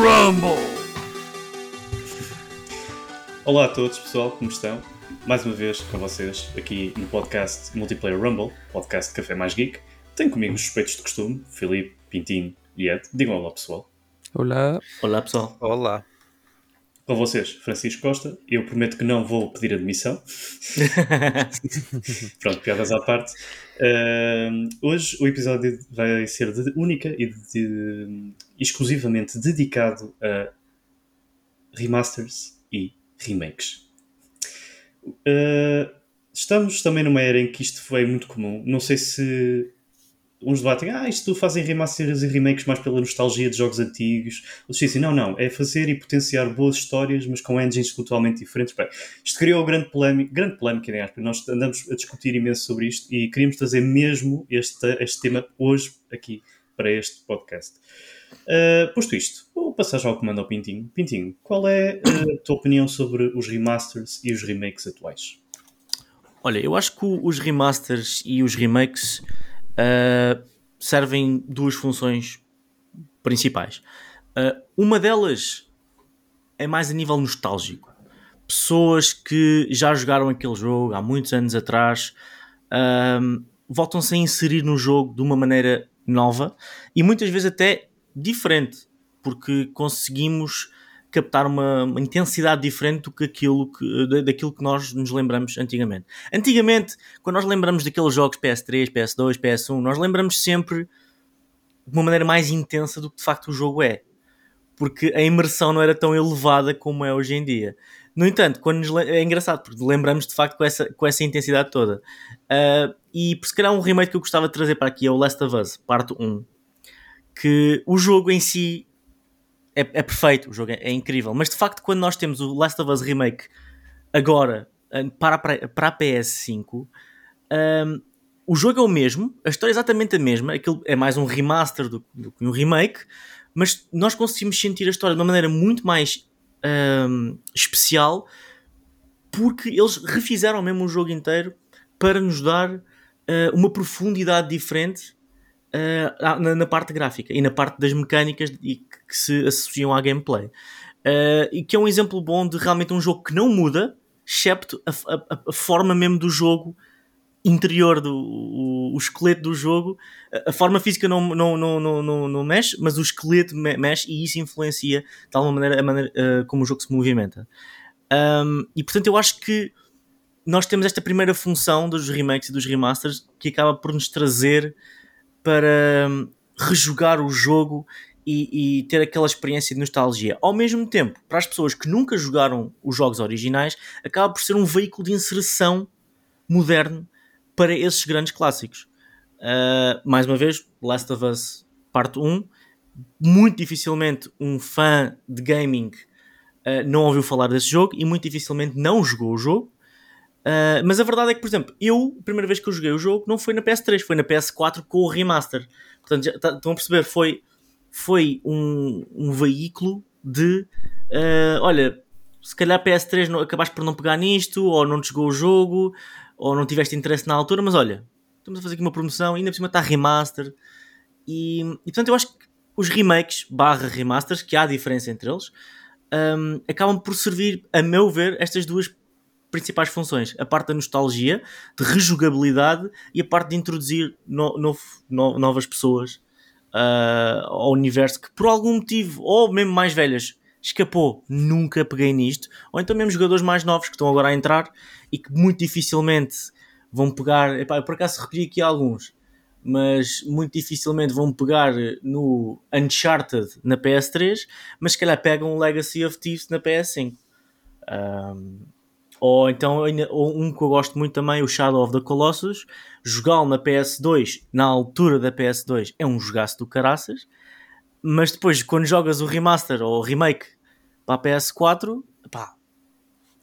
Rumble! Olá a todos, pessoal, como estão? Mais uma vez com vocês aqui no podcast Multiplayer Rumble, podcast Café Mais Geek. Tenho comigo os suspeitos de costume, Filipe, Pintinho e Ed. Digam olá, pessoal. Olá. Olá, pessoal. Olá. Com vocês, Francisco Costa. Eu prometo que não vou pedir admissão. Pronto, piadas à parte. Uh, hoje o episódio vai ser de, única e de, de, exclusivamente dedicado a remasters e remakes. Uh, estamos também numa era em que isto foi muito comum. Não sei se uns debatem, ah, isto fazem remasters e remakes mais pela nostalgia de jogos antigos. Outros dizem, não, não, é fazer e potenciar boas histórias, mas com engines totalmente diferentes. Bem, isto criou grande polémica, grande polémica, aliás, porque nós andamos a discutir imenso sobre isto e queríamos trazer mesmo este, este tema hoje aqui para este podcast. Uh, posto isto, vou passar já ao comando ao Pintinho. Pintinho, qual é a tua opinião sobre os remasters e os remakes atuais? Olha, eu acho que os remasters e os remakes uh, servem duas funções principais. Uh, uma delas é mais a nível nostálgico. Pessoas que já jogaram aquele jogo há muitos anos atrás uh, voltam-se a inserir no jogo de uma maneira nova e muitas vezes até diferente, porque conseguimos captar uma, uma, intensidade diferente do que aquilo que, daquilo que nós nos lembramos antigamente. Antigamente, quando nós lembramos daqueles jogos PS3, PS2, PS1, nós lembramos sempre de uma maneira mais intensa do que de facto o jogo é. Porque a imersão não era tão elevada como é hoje em dia. No entanto, quando nos, é engraçado, porque lembramos de facto com essa, com essa intensidade toda. Uh, e por se calhar um remake que eu gostava de trazer para aqui é o Last of Us, parte 1. Que o jogo em si é, é perfeito, o jogo é, é, incrível. Mas de facto, quando nós temos o Last of Us Remake agora eh, para, para, para a PS5, um, ehm, o jogo é o mesmo, a história é exatamente a mesma, aquilo é mais um remaster do, do que um remake, mas nós conseguimos sentir a história de uma maneira muito mais um, ehm, especial porque eles refizeram mesmo o jogo inteiro para nos dar uh, uma profundidade diferente uh, na, na, parte gráfica e na parte das mecânicas e que, se associam à gameplay. Uh, e que é um exemplo bom de realmente um jogo que não muda, excepto a, a, a forma mesmo do jogo interior do o, o, esqueleto do jogo a, forma física não, não, não, não, não, mexe mas o esqueleto me, mexe e isso influencia de alguma maneira a maneira uh, como o jogo se movimenta um, e portanto eu acho que nós temos esta primeira função dos remakes e dos remasters que acaba por nos trazer para hum, rejogar o jogo e, e, ter aquela experiência de nostalgia. Ao mesmo tempo, para as pessoas que nunca jogaram os jogos originais, acaba por ser um veículo de inserção moderno para esses grandes clássicos. Uh, mais uma vez, Last of Us Parte 1. Muito dificilmente um fã de gaming uh, não ouviu falar desse jogo e muito dificilmente não jogou o jogo. Uh, mas a verdade é que, por exemplo, eu, a primeira vez que eu joguei o jogo não foi na PS3, foi na PS4 com o remaster. Portanto, já, tá, estão a perceber, foi, foi um, um veículo de uh, olha, se calhar PS3 não, acabaste por não pegar nisto, ou não te jogou o jogo, ou não tiveste interesse na altura, mas olha, estamos a fazer aqui uma promoção, ainda por cima está remaster. E, e portanto, eu acho que os remakes barra remasters, que há diferença entre eles, um, acabam por servir, a meu ver, estas duas principais funções: a parte da nostalgia, de rejogabilidade e a parte de introduzir no, no, no, novas pessoas uh, ao universo que por algum motivo, ou mesmo mais velhas, escapou, nunca peguei nisto, ou então mesmo jogadores mais novos que estão agora a entrar e que muito dificilmente vão pegar. Epá, eu por acaso recolhi aqui alguns. Mas muito dificilmente vão pegar no Uncharted na PS3, mas se calhar pegam o Legacy of Thieves na PS5. Um, ou então um que eu gosto muito também, o Shadow of the Colossus, jogá-lo na PS2, na altura da PS2, é um jogaço do caraças, mas depois quando jogas o remaster ou o remake para a PS4, pá,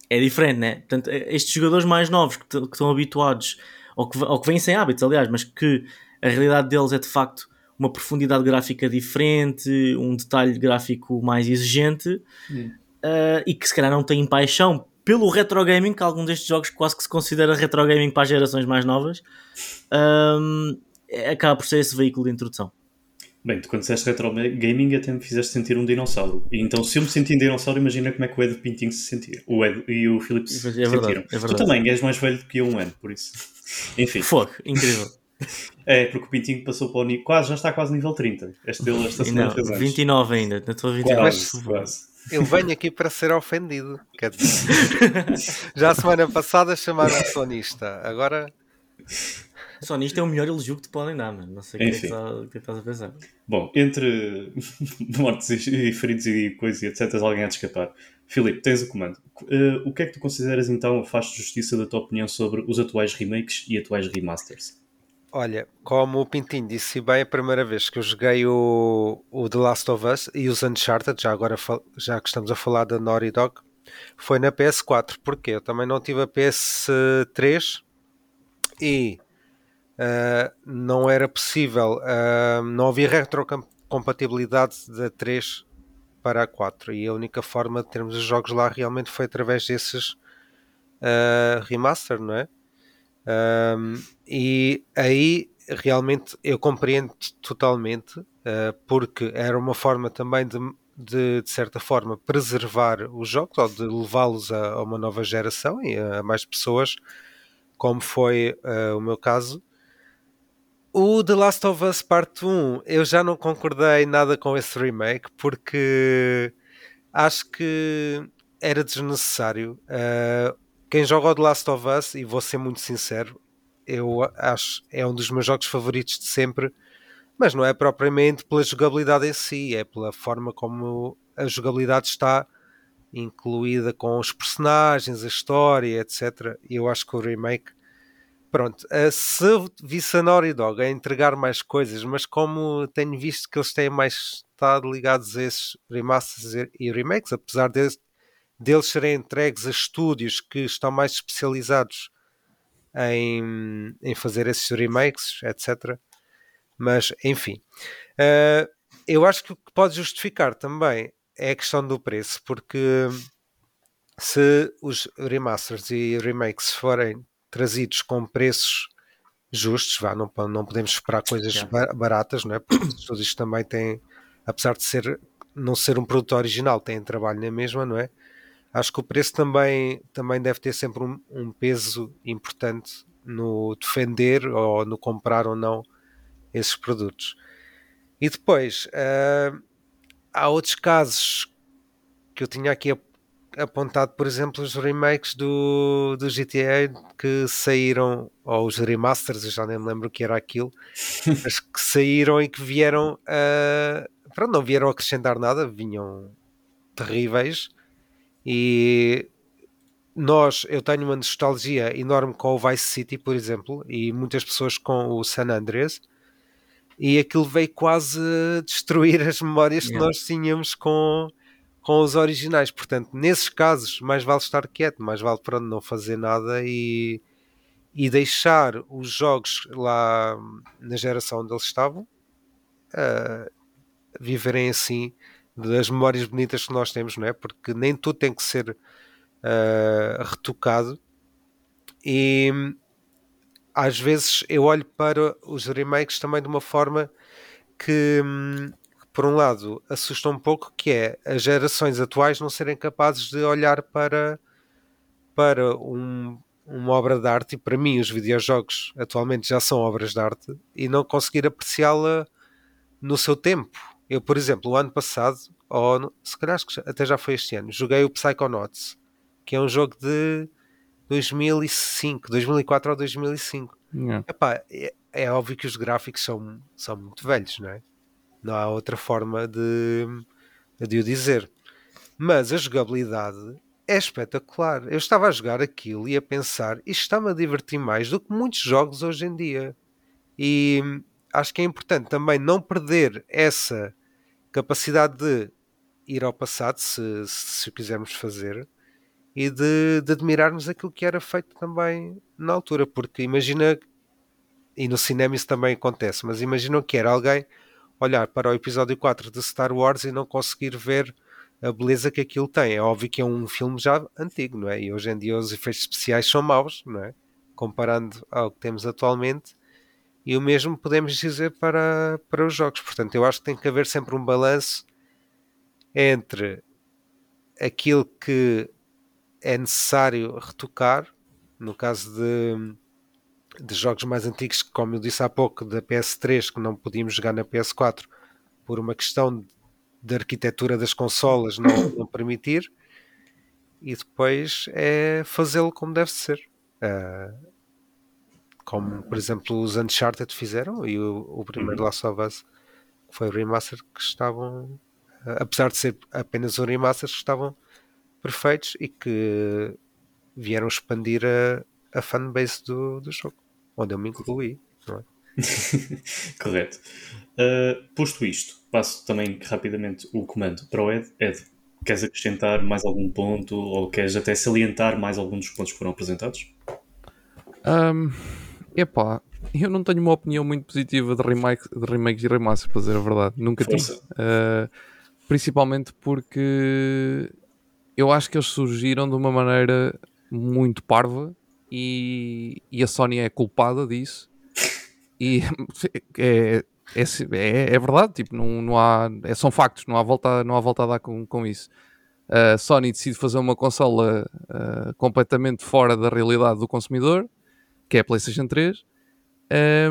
é diferente, né? Portanto, é, estes jogadores mais novos que, que estão habituados, ou que, ou que vêm sem hábitos, aliás, mas que a realidade deles é de facto uma profundidade gráfica diferente, um detalhe gráfico mais exigente, uh, e que se calhar não têm paixão pelo retro gaming, que algum destes jogos quase que se considera retro gaming para as gerações mais novas, um, acaba por ser esse veículo de introdução. Bem, tu quando disseste retro gaming até me fizeste sentir um dinossauro. E então, se eu me senti um dinossauro, imagina como é que o Ed Pintinho se sentia. O Ed e o Filipe se É verdade, sentiram. é verdade. Tu também és mais velho do que eu um ano, por isso. Enfim, Fogo, incrível. é porque o Pintinho passou para o nível. Quase, já está quase nível 30. Este dele esta semana não, fez anos. 29 ainda, na tua 29. Quase, quase. Eu venho aqui para ser ofendido. Quer dizer, já a semana passada chamaram-me sonista. Agora Só nisto é o melhor elogio que te podem dar, mano. Não sei o que, é que Enfim. tá- é estás a pensar. Bom, entre mortes e feridos e coisas e etc, alguém há de escapar. Filipe, tens o comando. Eh, o que é que tu consideras então faz justiça da tua opinião sobre os atuais remakes e atuais remasters? Olha, como o Pintinho disse bem, a primeira vez que eu joguei o, o The Last of Us e os Uncharted, já agora já que estamos a falar da Naughty Dog, foi na PS4. Porquê? Eu também não tive a PS3 e ah, não era possível, ah, não havia retrocompatibilidade da 3 para a 4 e a única forma de termos os jogos lá realmente foi através desses ah, remaster, não é? Um, e aí realmente eu compreendo totalmente, uh, porque era uma forma também de, de, de certa forma, preservar os jogos ou de levá-los a, a uma nova geração e a mais pessoas, como foi uh, o meu caso. O The Last of Us Part 1, eu já não concordei nada com esse remake, porque acho que era desnecessário. Uh, quem joga o The Last of Us, e vou ser muito sincero, eu acho é um dos meus jogos favoritos de sempre, mas não é propriamente pela jogabilidade em si, é pela forma como a jogabilidade está incluída com os personagens, a história, etc. Eu acho que o remake, pronto, se visse a Naughty Dog a entregar mais coisas, mas como tenho visto que eles têm mais estado ligados a esses remasters e remakes, apesar de deles serem entregues a estúdios que estão mais especializados em, em fazer esses remakes, etc. Mas, enfim, uh, eu acho que o que pode justificar também é a questão do preço, porque se os remasters e remakes forem trazidos com preços justos, vá, não, não podemos esperar coisas yeah. baratas, não é? porque os estúdios também têm, apesar de ser, não ser um produto original, têm trabalho na mesma, não é? Acho que o preço também, também deve ter sempre um, um, peso importante no defender ou no comprar ou não esses produtos. E depois uh, há outros casos que eu tinha aqui apontado, por exemplo, os remakes do, do GTA que saíram, ou os remasters, eu já nem me lembro o que era aquilo, mas que saíram e que vieram uh, pronto, não vieram acrescentar nada, vinham terríveis e nós, eu tenho uma nostalgia enorme com o Vice City, por exemplo, e muitas pessoas com o San Andreas, e aquilo veio quase destruir as memórias yeah. que nós tínhamos com, com os originais. Portanto, nesses casos, mais vale estar quieto, mais vale para não fazer nada e, e deixar os jogos lá na geração onde eles estavam uh, viverem assim das memórias bonitas que nós temos, não é? Porque nem tudo tem que ser uh, retocado e às vezes eu olho para os remakes também de uma forma que, por um lado, assusta um pouco, que é as gerações atuais não serem capazes de olhar para, para um, uma obra de arte, e para mim os videojogos atualmente já são obras de arte, e não conseguir apreciá-la no seu tempo. Eu, por exemplo, o ano passado, ou se calhar até já foi este ano, joguei o Psychonauts, que é um jogo de 2005, 2004 ou 2005. Yeah. Epá, é, é, óbvio que os gráficos são, são muito velhos, não é? Não há outra forma de, de o dizer. Mas a jogabilidade é espetacular. Eu estava a jogar aquilo e a pensar, isto está-me a divertir mais do que muitos jogos hoje em dia. E acho que é importante também não perder essa capacidade de ir ao passado, se, se o quisermos fazer, e de, de, admirarmos aquilo que era feito também na altura, porque imagina, e no cinema isso também acontece, mas imagina que era alguém olhar para o episódio 4 de Star Wars e não conseguir ver a beleza que aquilo tem. É óbvio que é um filme já antigo, não é? E hoje em dia os efeitos especiais são maus, não é? Comparando ao que temos atualmente. E o mesmo podemos dizer para, para os jogos. Portanto, eu acho que tem que haver sempre um balanço entre aquilo que é necessário retocar, no caso de, de jogos mais antigos, como eu disse há pouco, da PS3, que não podíamos jogar na PS4 por uma questão de arquitetura das consolas não, não permitir, e depois é fazê-lo como deve ser. Uh, como, por exemplo, os Uncharted fizeram e o, o primeiro uhum. Last of Us foi o remaster que estavam, apesar de ser apenas um remaster, estavam perfeitos e que vieram expandir a, a fanbase do, do jogo, onde eu me incluí. Não é? Correto. Uh, posto isto, passo também rapidamente o comando para o Ed. Ed, queres acrescentar mais algum ponto ou queres até salientar mais algum dos pontos que foram apresentados? Um, epá, eu não tenho uma opinião muito positiva de, remake, de remakes e remasters, para dizer a verdade. Nunca Força. tive. Uh, principalmente porque eu acho que eles surgiram de uma maneira muito parva e, e a Sony é culpada disso. E é, é, é, é, verdade, tipo, não, não há, é, são factos, não há volta, não há volta a dar com, com isso. A Sony decide fazer uma consola uh, completamente fora da realidade do consumidor, que é a PlayStation 3,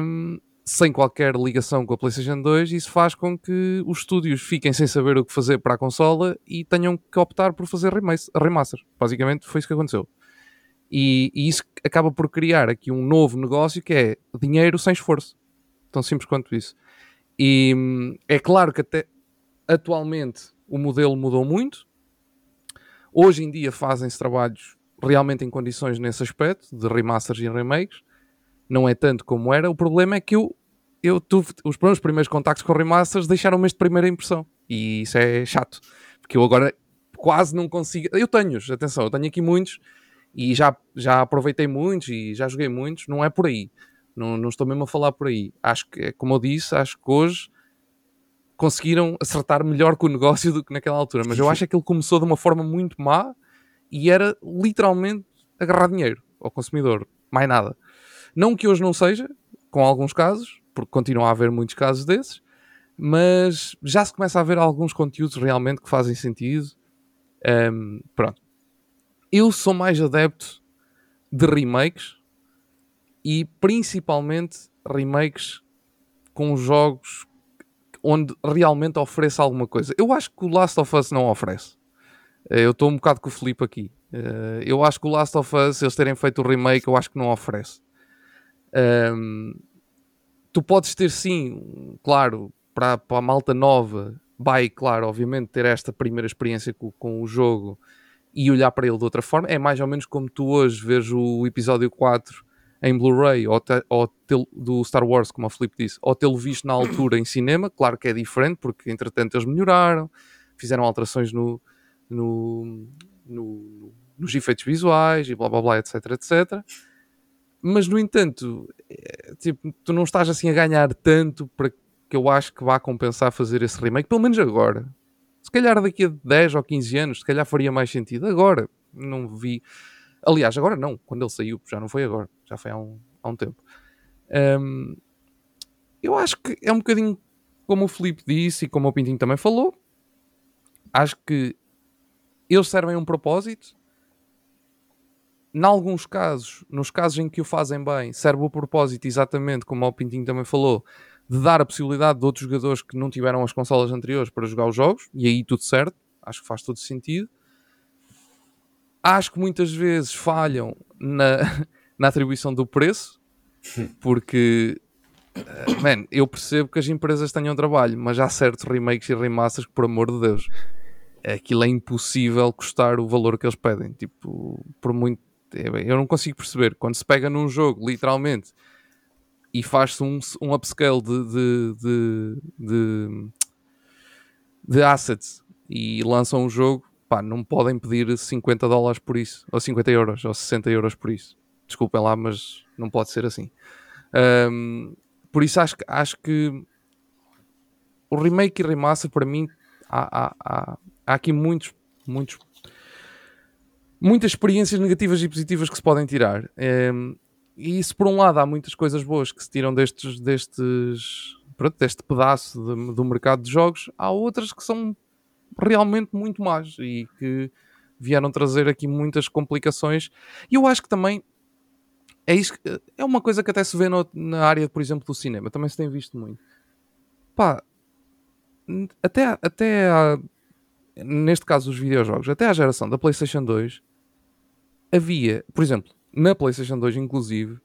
um, sem qualquer ligação com a PlayStation 2, isso faz com que os estúdios fiquem sem saber o que fazer para a consola e tenham que optar por fazer remaster. Basicamente foi isso que aconteceu. E, e, isso acaba por criar aqui um novo negócio que é dinheiro sem esforço. Tão simples quanto isso. E hum, é claro que até atualmente o modelo mudou muito. Hoje em dia fazem-se trabalhos realmente em condições nesse aspecto, de remasters e remakes não é tanto como era. O problema é que eu, eu tive os meus primeiros contactos com remasters deixaram-me de primeira impressão. E isso é chato. Porque eu agora quase não consigo. Eu tenho-os, atenção, eu tenho aqui muitos e já, já aproveitei muitos e já joguei muitos. Não é por aí. Não, não estou mesmo a falar por aí. Acho que, como eu disse, acho que hoje conseguiram acertar melhor com o negócio do que naquela altura. Mas eu acho que ele começou de uma forma muito má e era literalmente agarrar dinheiro ao consumidor. Mais nada. Não que hoje não seja, com alguns casos, porque continua a haver muitos casos desses, mas já se começa a ver alguns conteúdos realmente que fazem sentido. Um, pronto. Eu sou mais adepto de remakes e principalmente remakes com jogos onde realmente ofereça alguma coisa. Eu acho que o Last of Us não oferece. Eu estou um bocado com o Felipe aqui. Eh, eu acho que o Last of Us, eles terem feito o remake, eu acho que não oferece. Um, tu podes ter sim, claro, para, a malta nova, vai, claro, obviamente, ter esta primeira experiência com, com o jogo e olhar para ele de outra forma. É mais ou menos como tu hoje vês o episódio 4 em Blu-ray ou, ou do Star Wars, como o Felipe disse, ou tê-lo visto na altura em cinema. Claro que é diferente, porque entretanto eles melhoraram, fizeram alterações no, no, no, nos efeitos visuais e blá blá blá, etc, etc mas no entanto, é, tipo, tu não estás assim a ganhar tanto para que eu acho que vá compensar fazer esse remake, pelo menos agora. Se calhar daqui a 10 ou 15 anos, se calhar faria mais sentido. Agora, não vi. Aliás, agora não, quando ele saiu, já não foi agora, já foi há um, há um tempo. Um, eu acho que é um bocadinho como o Felipe disse e como o Pintinho também falou. Acho que eles servem um propósito em alguns casos, nos casos em que o fazem bem, serve o propósito, exatamente como o Pintinho também falou, de dar a possibilidade de outros jogadores que não tiveram as consolas anteriores para jogar os jogos, e aí tudo certo, acho que faz todo sentido. Acho que muitas vezes falham na, na atribuição do preço, porque, uh, man, eu percebo que as empresas tenham trabalho, mas há certos remakes e remasters que, por amor de Deus, aquilo é impossível custar o valor que eles pedem. Tipo, por muito eu não consigo perceber. Quando se pega num jogo, literalmente, e faz-se um, um upscale de, de, de, de, de assets e lançam um jogo, pá, não podem pedir 50 dólares por isso, ou 50 euros, ou 60 euros por isso. Desculpem lá, mas não pode ser assim. Um, por isso acho, acho que o remake e remaster para mim há, há, há, há aqui muitos, muitos, muitas experiências negativas e positivas que se podem tirar. Um, e isso, por um lado, há muitas coisas boas que se tiram destes, destes pronto, deste pedaço de, do mercado de jogos. Há outras que são realmente muito más e que vieram trazer aqui muitas complicações. E eu acho que também é isso é uma coisa que até se vê no, na área, por exemplo, do cinema, também se tem visto muito. Pá, até, até a, neste caso os videojogos, até à geração da PlayStation 2, havia, por exemplo, na PlayStation 2 inclusive,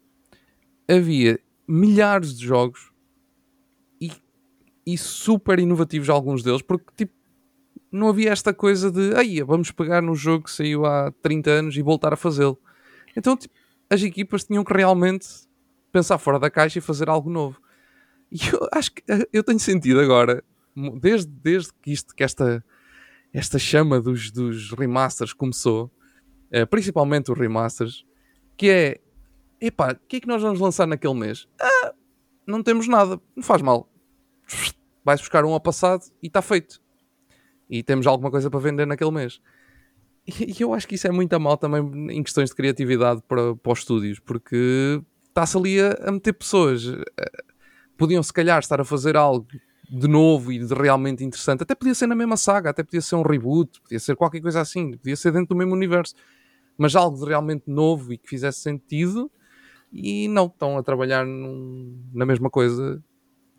havia milhares de jogos e, e super inovativos alguns deles, porque tipo, não havia esta coisa de aí vamos pegar no jogo que saiu há 30 anos e voltar a fazê-lo. Então tipo, as equipas tinham que realmente pensar fora da caixa e fazer algo novo. E eu acho que eu tenho sentido agora, desde, desde que, isto, que esta, esta chama dos, dos remasters começou, uh, principalmente os remasters, que é epá, o que é que nós vamos lançar naquele mês? Ah, não temos nada, não faz mal. Vais buscar um ao passado e está feito. E temos alguma coisa para vender naquele mês. E eu acho que isso é muito a mal também em questões de criatividade para, para os estúdios, porque está-se ali a, a, meter pessoas. Eh, podiam se calhar estar a fazer algo de novo e de realmente interessante. Até podia ser na mesma saga, até podia ser um reboot, podia ser qualquer coisa assim, podia ser dentro do mesmo universo. Mas algo de realmente novo e que fizesse sentido. E não, estão a trabalhar num, na mesma coisa,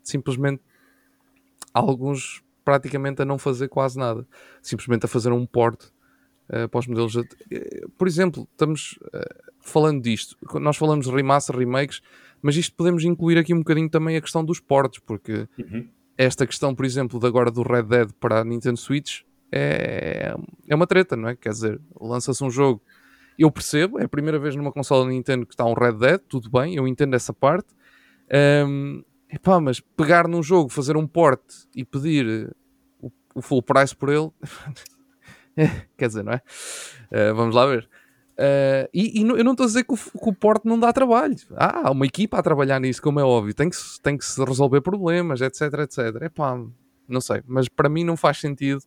simplesmente alguns praticamente a não fazer quase nada, simplesmente a fazer um port uh, para os modelos. De... Eh, por exemplo, estamos uh, falando disto, nós falamos de remaster, remakes, mas isto podemos incluir aqui um bocadinho também a questão dos portes, porque uhum. Esta questão, por exemplo, de agora do Red Dead para a Nintendo Switch é, é uma treta, não é? Quer dizer, lança-se um jogo. Eu percebo, é a primeira vez numa consola Nintendo que está um Red Dead, tudo bem, eu entendo essa parte. Um, epá, mas pegar num jogo, fazer um porte e pedir o, o full price por ele Quer dizer, não é? Uh, vamos lá ver. Uh, e, e, eu não estou a dizer que o, que o Porto não dá trabalho. Ah, há uma equipa a trabalhar nisso, como é óbvio. Tem que, tem que se resolver problemas, etc, etc. É pá, não sei. Mas para mim não faz sentido,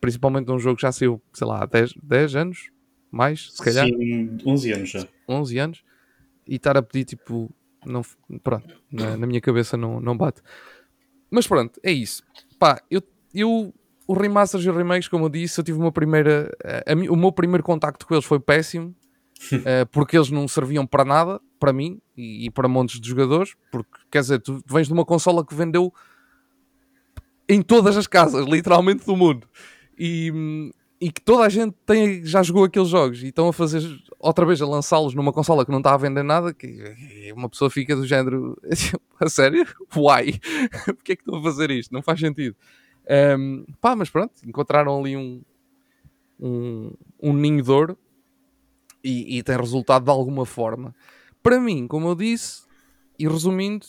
principalmente num jogo que já saiu, sei lá, há 10, 10 anos, mais, se calhar. Sim, 11 anos já. 11 anos. E estar a pedir, tipo, não, pronto, na, na minha cabeça não, não bate. Mas pronto, é isso. Pá, eu, eu os remasters e os remakes, como eu disse, eu tive uma primeira. A, a, o meu primeiro contacto com eles foi péssimo, uh, porque eles não serviam para nada, para mim e, e, para montes de jogadores. Porque, quer dizer, tu vens de uma consola que vendeu em todas as casas, literalmente do mundo, e, e que toda a gente tem, já jogou aqueles jogos e estão a fazer outra vez a lançá-los numa consola que não está a vender nada. Que uma pessoa fica do género a sério? Why? Porquê é que estão a fazer isto? Não faz sentido. Um, pá, mas pronto, encontraram ali um, um, um ninho de ouro e, e, tem resultado de alguma forma. Para mim, como eu disse, e resumindo,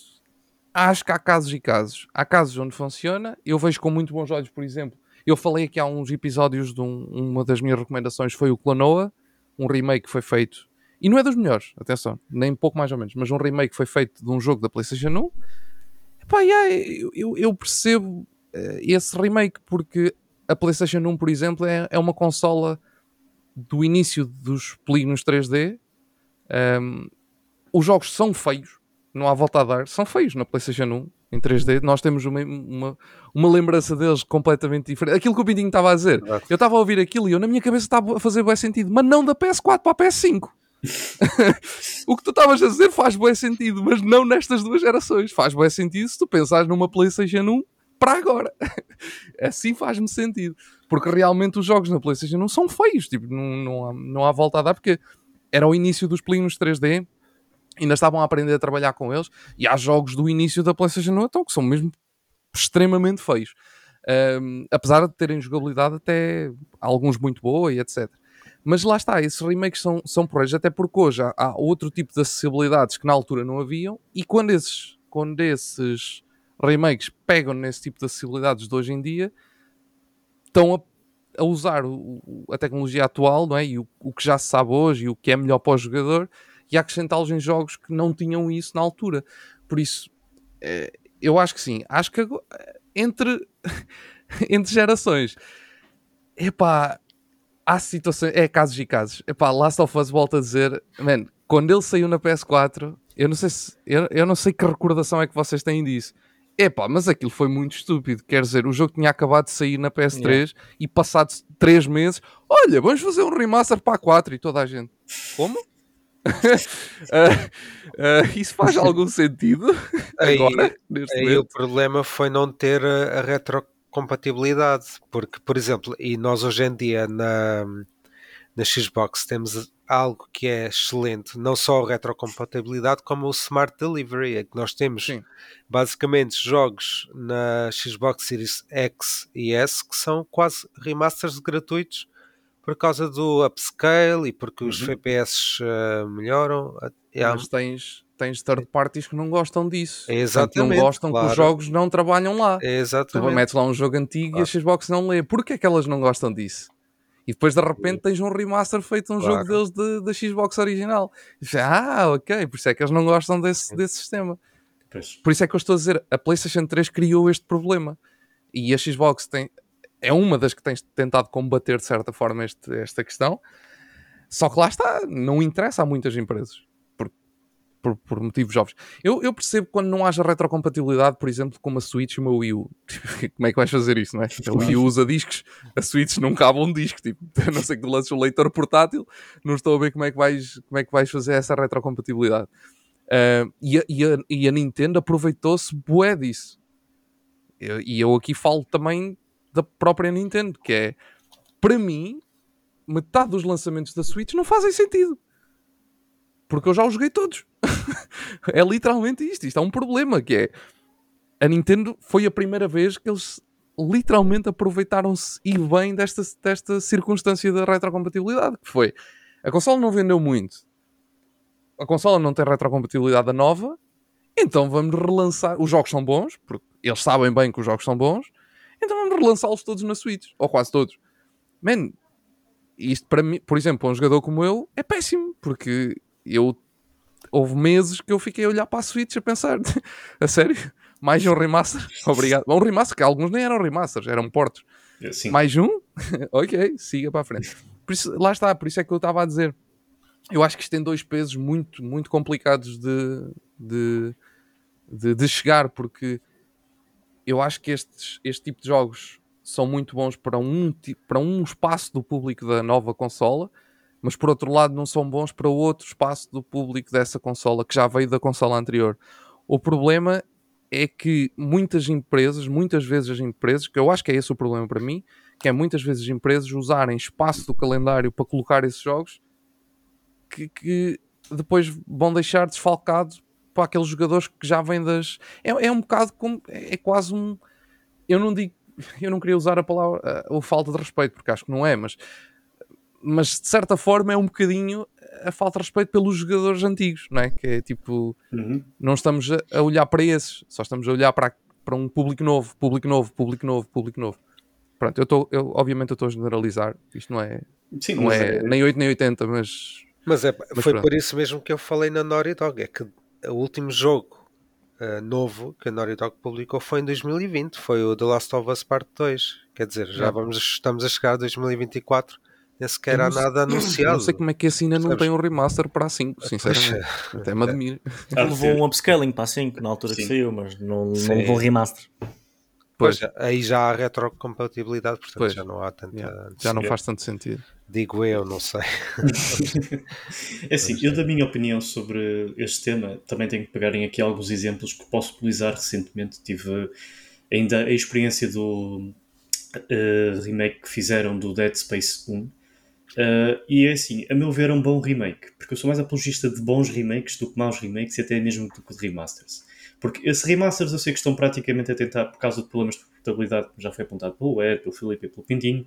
acho que há casos e casos. Há casos onde funciona, eu vejo com muito bons olhos, por exemplo. Eu falei aqui há uns episódios de um, uma das minhas recomendações foi o Clonoa, um remake que foi feito, e não é dos melhores, atenção, nem pouco mais ou menos, mas um remake que foi feito de um jogo da PlayStation 1. Epá, yeah, eu, eu, percebo esse remake, porque a PlayStation 1, por exemplo, é, é uma consola do início dos polígonos 3D. Um, os jogos são feios, não há volta a dar, são feios na PlayStation 1 em 3D. Nós temos uma, uma, uma lembrança deles completamente diferente. Aquilo que o Pintinho estava a dizer, eu estava a ouvir aquilo e eu na minha cabeça estava a fazer bom sentido, mas não da PS4 para a PS5. o que tu estavas a dizer faz bom sentido, mas não nestas duas gerações. Faz bom sentido se tu pensares numa PlayStation 1 para agora. assim faz-me sentido. Porque realmente os jogos na PlayStation não são feios, tipo, não, não, há, não há volta a dar, porque era o início dos polígonos 3D, ainda estavam a aprender a trabalhar com eles, e há jogos do início da PlayStation 1 então, que são mesmo extremamente feios. Um, apesar de terem jogabilidade até alguns muito boa e etc. Mas lá está, esses remakes são, são porreiros, até porque hoje há, há outro tipo de acessibilidades que na altura não haviam, e quando esses, quando esses remakes pegam nesse tipo de acessibilidades de hoje em dia, estão a, a usar o, a tecnologia atual não é? e o, o, que já se sabe hoje e o que é melhor para o jogador e acrescentá-los em jogos que não tinham isso na altura. Por isso, é, eu acho que sim. Acho que entre, entre gerações, epá, há situações, é casos e casos. Epá, Last of Us volta a dizer, man, quando ele saiu na PS4, eu não sei se, eu, eu não sei que recordação é que vocês têm disso. Epá, mas aquilo foi muito estúpido. Quer dizer, o jogo tinha acabado de sair na PS3 yeah. e passado 3 meses, olha, vamos fazer um remaster para a 4 e toda a gente. Como? uh, uh, isso faz algum sentido? Aí, Agora, aí o problema foi não ter a, a retrocompatibilidade, porque, por exemplo, e nós hoje em dia na, na Xbox temos algo que é excelente, não só a retrocompatibilidade, como o Smart Delivery, é que nós temos Sim. basicamente jogos na Xbox Series X e S que são quase remasters gratuitos por causa do upscale e porque uhum. os FPS uh, melhoram. Mas tens, tens third parties que não gostam disso. Exatamente. Portanto, não gostam claro. que os jogos não trabalham lá. Exatamente. Tu metes lá um jogo antigo claro. e a Xbox não lê. Porquê é que elas não gostam disso? E depois de repente tens um remaster feito um claro. jogo deles da Xbox original. E, ah, ok, por isso é que eles não gostam desse, desse sistema. Pois. Por isso é que eu estou a dizer, a PlayStation 3 criou este problema. E a Xbox tem, é uma das que tem tentado combater de certa forma este, esta questão. Só que lá está, não interessa a muitas empresas por, por motivos óbvios. Eu, eu, percebo quando não haja retrocompatibilidade, por exemplo, com uma Switch e uma Wii U. Como é que vais fazer isso, não é? A Wii U usa discos, a Switch não cabe um disco, tipo, a não ser que lances um leitor portátil, não estou a ver como é que vais, como é que vais fazer essa retrocompatibilidade. Uh, e, a, e, a, e, a, Nintendo aproveitou-se bué disso. Eu, e eu aqui falo também da própria Nintendo, que é, para mim, metade dos lançamentos da Switch não fazem sentido. Porque eu já os joguei todos. é literalmente isto. Isto é um problema que é a Nintendo foi a primeira vez que eles literalmente aproveitaram-se e bem desta, desta circunstância da retrocompatibilidade, que foi a consola não vendeu muito, a consola não tem retrocompatibilidade nova, então vamos relançar. Os jogos são bons, porque eles sabem bem que os jogos são bons, então vamos relançá-los todos na Switch, ou quase todos. Man, isto para mim, por exemplo, para um jogador como eu, é péssimo, porque eu houve meses que eu fiquei a olhar para a Switch a pensar, a sério? Mais um remaster? Obrigado. Um remaster, que alguns nem eram remasters, eram portos. Sim. Mais um? ok, siga para a frente. Isso, lá está, por isso é que eu estava a dizer. Eu acho que isto tem dois pesos muito, muito complicados de, de, de, de chegar, porque eu acho que estes, este tipo de jogos são muito bons para um, para um espaço do público da nova consola, mas por outro lado não são bons para outro espaço do público dessa consola que já veio da consola anterior. O problema é que muitas empresas, muitas vezes as empresas, que eu acho que é esse o problema para mim, que é muitas vezes as empresas usarem espaço do calendário para colocar esses jogos que, que depois vão deixar desfalcados para aqueles jogadores que já vêm das. É, é um bocado como. É, é quase um. Eu não digo. Eu não queria usar a palavra. A, a falta de respeito, porque acho que não é, mas mas de certa forma é um bocadinho a falta de respeito pelos jogadores antigos, não é? Que é tipo, uhum. não estamos a olhar para esses, só estamos a olhar para, para um público novo, público novo, público novo, público novo. Pronto, eu estou, eu, obviamente eu estou a generalizar, isto não é, Sim, não é, é, nem 8 nem 80, mas. Mas, é, mas foi pronto. por isso mesmo que eu falei na Naughty Dog, é que o último jogo uh, novo que a Naughty Dog publicou foi em 2020, foi o The Last of Us Part 2. Quer dizer, já vamos, estamos a chegar a 2024 nem sequer há nada anunciado. Não sei como é que esse ainda não Sabes? tem um remaster para a 5, sinceramente. Até me admiro. Levou um upscaling para a 5 na altura Sim. que saiu, mas não, não levou um remaster. Pois, aí já há retrocompatibilidade, portanto pois, já não há tanta. Yeah, já não faz tanto sentido. Digo eu, não sei. é assim, eu da minha opinião sobre este tema também tenho que pegarem aqui alguns exemplos que posso utilizar recentemente. Tive ainda a experiência do uh, remake que fizeram do Dead Space 1 Uh, e é assim, a meu ver, é um bom remake, porque eu sou mais apologista de bons remakes do que maus remakes e até mesmo do que de remasters. Porque esses remasters eu sei que estão praticamente a tentar, por causa de problemas de portabilidade, como já foi apontado pelo Ed, pelo Filipe e pelo Pintinho,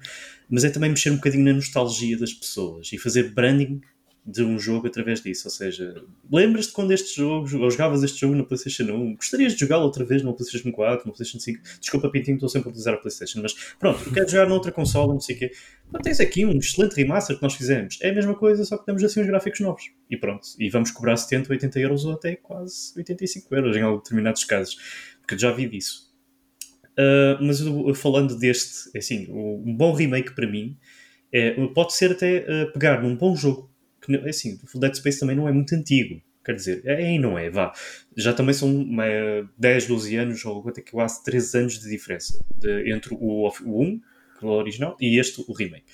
mas é também mexer um bocadinho na nostalgia das pessoas e fazer branding de um jogo através disso. Ou seja, lembras-te quando este jogo, ou jogavas este jogo na PlayStation 1, gostarias de jogá-lo outra vez no PlayStation 4, no PlayStation 5? Desculpa, Pintinho, estou sempre a utilizar a PlayStation, mas pronto, quero jogar noutra consola, não sei o quê. Então, tens aqui um excelente remaster que nós fizemos. É a mesma coisa, só que temos assim os gráficos novos. E pronto. E vamos cobrar 70, 80 euros ou até quase 85 euros em determinados casos. Porque já vi disso. Uh, mas falando deste, assim, um bom remake para mim é, pode ser até uh, pegar num bom jogo. Que, assim, o Dead Space também não é muito antigo. Quer dizer, é e não é, vá. Já também são uma, 10, 12 anos, ou até quase 13 anos de diferença de, entre o, o 1, que é o original, e este, o remake.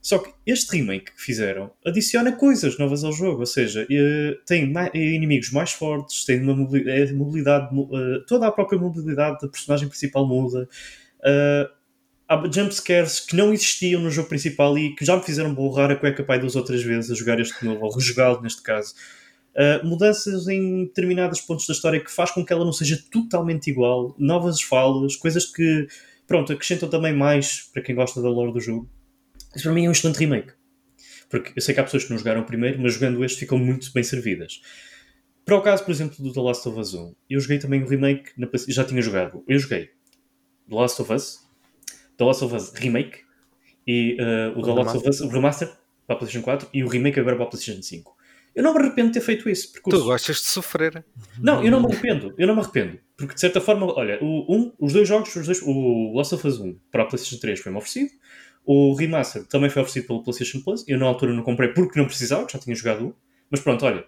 Só que este remake que fizeram adiciona coisas novas ao jogo, ou seja, eh, tem inimigos mais fortes, tem uma mobilidade, mobilidade eh, toda a própria mobilidade da personagem principal muda. Há jumpscares que não existiam no jogo principal e que já me fizeram borrar a cueca pai duas outras vezes a jogar este novo, ou rejogá-lo neste caso. Uh, mudanças em determinados pontos da história que faz com que ela não seja totalmente igual, novas falas, coisas que, pronto, acrescentam também mais para quem gosta da lore do jogo. Isso para mim é um excelente remake. Porque eu sei que há pessoas que não jogaram primeiro, mas jogando este ficam muito bem servidas. Para o caso, por exemplo, do The Last of Us 1, eu joguei também o remake, na, já tinha jogado. Eu joguei The Last of Us, The Last of Us Remake e uh, o The Last of Us Remaster para a PlayStation 4 e o remake agora para a PlayStation 5. Eu não me arrependo de ter feito isso. Porque tu gostas de sofrer. Não, eu não me arrependo. Eu não me arrependo. Porque de certa forma, olha, o, um, os dois jogos, os dois, o Last of Us 1 para a PlayStation 3 foi-me oferecido. O Remaster também foi oferecido pelo PlayStation Plus. Eu na altura não comprei porque não precisava, já tinha jogado um. Mas pronto, olha,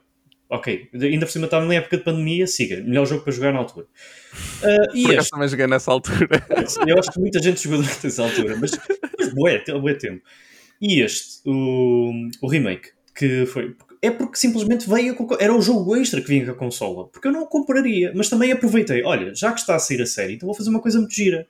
ok. Ainda por cima estava na época de pandemia, siga. Melhor jogo para jogar na altura. Uh, e este, também joguei nessa altura. Eu acho que muita gente jogou durante essa altura, mas, mas bué, bué tempo. E este, o, o remake, que foi. É porque simplesmente veio com, Era o jogo extra que vinha com a consola. Porque eu não o compraria, mas também aproveitei. Olha, já que está a sair a série, então vou fazer uma coisa muito gira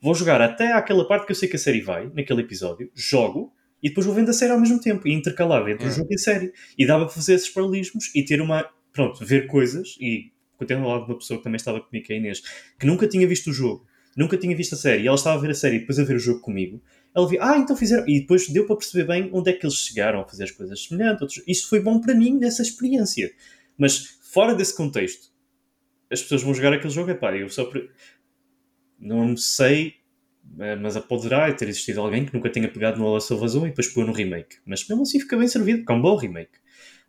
vou jogar até àquela parte que eu sei que a série vai, naquele episódio, jogo, e depois vou vendo a série ao mesmo tempo, e intercalar entre é. o jogo e a série. E dava para fazer esses paralelismos e ter uma. Pronto, ver coisas, e contendo ao lado de uma pessoa que também estava comigo, que é a Inês, que nunca tinha visto o jogo, nunca tinha visto a série, e ela estava a ver a série e depois a ver o jogo comigo. Ela viu, ah, então fizeram. E depois deu para perceber bem onde é que eles chegaram a fazer as coisas semelhantes. Outros... Isto foi bom para mim nessa experiência. Mas fora desse contexto, as pessoas vão jogar aquele jogo, é pá, eu só não sei, mas poderá ter existido alguém que nunca tenha pegado no Last of Us 1 e depois pegou no remake. Mas mesmo assim fica bem servido, porque é um bom remake.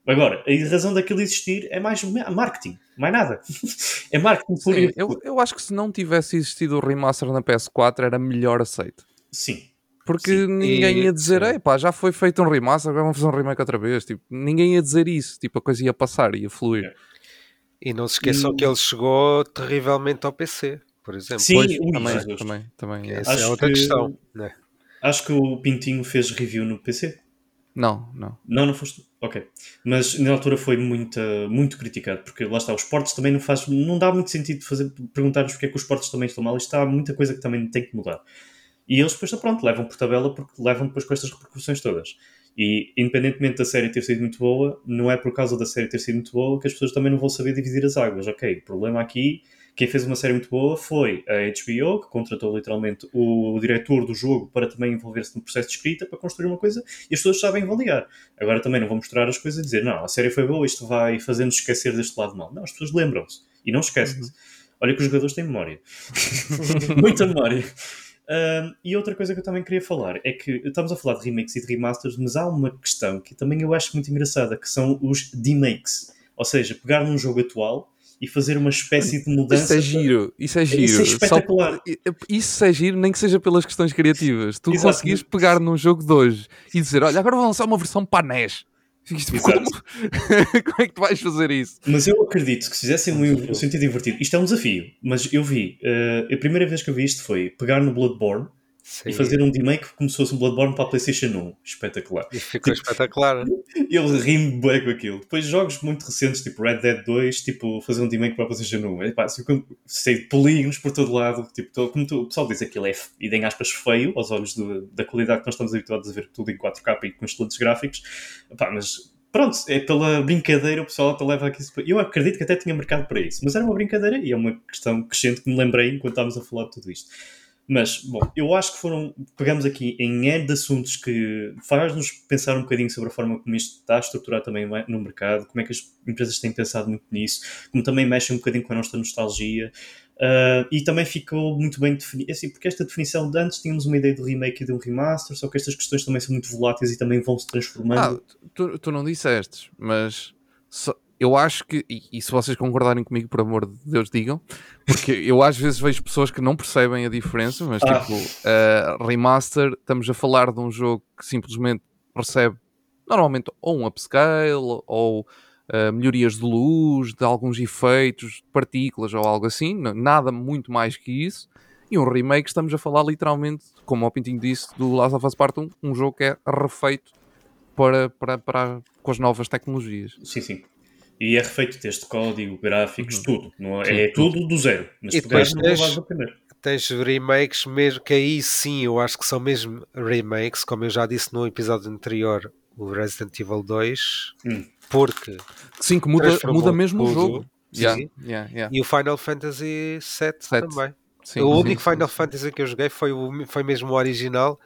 Agora, a razão daquilo existir é mais marketing, mais nada. é marketing por Sim, eu, eu acho que se não tivesse existido o remaster na PS4 era melhor aceito. Sim. Porque sim. ninguém ia dizer, ei pá, já foi feito um remaster, agora vamos fazer um remake outra vez. Tipo, ninguém ia dizer isso, tipo, a coisa ia passar, ia fluir. É. E não se esqueçam e... que ele chegou terrivelmente ao PC por exemplo. Sim, pois, também, também, também, Essa é outra que, questão. Né? Acho que o Pintinho fez review no PC. Não, não. Não, não foste. Ok. Mas na altura foi muito, muito criticado, porque lá está, os portos também não faz. Não dá muito sentido fazer, perguntar-nos porque é que os portos também estão mal. Isto há muita coisa que também tem que mudar. E eles depois, pronto, levam por tabela porque levam depois com estas repercussões todas. E independentemente da série ter sido muito boa, não é por causa da série ter sido muito boa que as pessoas também não vão saber dividir as águas. Ok, o problema aqui quem fez uma série muito boa foi a HBO, que contratou literalmente o, diretor do jogo para também envolver-se no processo de escrita para construir uma coisa e as pessoas sabem avaliar. Agora também não vou mostrar as coisas e dizer, não, a série foi boa, isto vai fazendo esquecer deste lado mal. Não, as pessoas lembram-se e não esquecem-se. Uhum. Olha que os jogadores têm memória. Muita memória. Um, e outra coisa que eu também queria falar é que estamos a falar de remakes e de remasters, mas há uma questão que também eu acho muito engraçada, que são os demakes. Ou seja, pegar num jogo atual e fazer uma espécie de mudança. Isso é giro, isso é giro. Isso é espetacular. Só, isso é giro, nem que seja pelas questões criativas. Tu Exato. conseguires pegar num jogo de hoje e dizer: Olha, agora vou lançar uma versão para NES. Como? Como é que tu vais fazer isso? Mas eu acredito que se fizessem um, um sentido invertido, isto é um desafio, mas eu vi, uh, a primeira vez que eu vi isto foi pegar no Bloodborne Sim. e fazer um remake como se fosse um Bloodborne para a PlayStation 1. Espetacular. E ficou tipo, espetacular. Eu ri-me bem com aquilo. Depois, jogos muito recentes, tipo Red Dead 2, tipo, fazer um remake para a PlayStation 1. É, pá, sei polígonos por todo lado. Tipo, todo, como tu, o pessoal diz, aquilo é, e em aspas, feio aos olhos da qualidade que nós estamos habituados a ver tudo em 4K e com excelentes gráficos. Pá, mas pronto, é pela brincadeira o pessoal até leva aqui. Eu acredito que até tinha mercado para isso, mas era uma brincadeira e é uma questão crescente que me lembrei enquanto estávamos a falar de tudo isto. Mas, bom, eu acho que foram. Pegamos aqui em N de assuntos que faz-nos pensar um bocadinho sobre a forma como isto está estruturado também no mercado, como é que as empresas têm pensado muito nisso, como também mexe um bocadinho com a nossa nostalgia. Uh, e também ficou muito bem definido, assim, porque esta definição de antes tínhamos uma ideia de remake e de um remaster, só que estas questões também são muito voláteis e também vão se transformando. Ah, tu, tu não disseste, mas só, eu acho que, e, e, se vocês concordarem comigo, por amor de Deus, digam, porque eu às vezes vejo pessoas que não percebem a diferença, mas ah. tipo, uh, remaster, estamos a falar de um jogo que simplesmente recebe normalmente ou um upscale ou uh, melhorias de luz, de alguns efeitos, de partículas ou algo assim, nada muito mais que isso. E um remake, estamos a falar literalmente, como o Pintinho disse, do Last of Us Part 1, um jogo que é refeito para, para, para, com as novas tecnologias. Sim, sim. E é refeito desde código, gráficos, uhum. tudo. Não é, é tudo do zero. Mas e depois não tens. Tens remakes mesmo, que aí sim eu acho que são mesmo remakes, como eu já disse no episódio anterior, o Resident Evil 2, hum. porque sim, que muda, muda mesmo tudo. o jogo. Yeah, yeah, yeah. E o Final Fantasy VII também. Sim, o único sim, Final sim. Fantasy que eu joguei foi, o, foi mesmo o original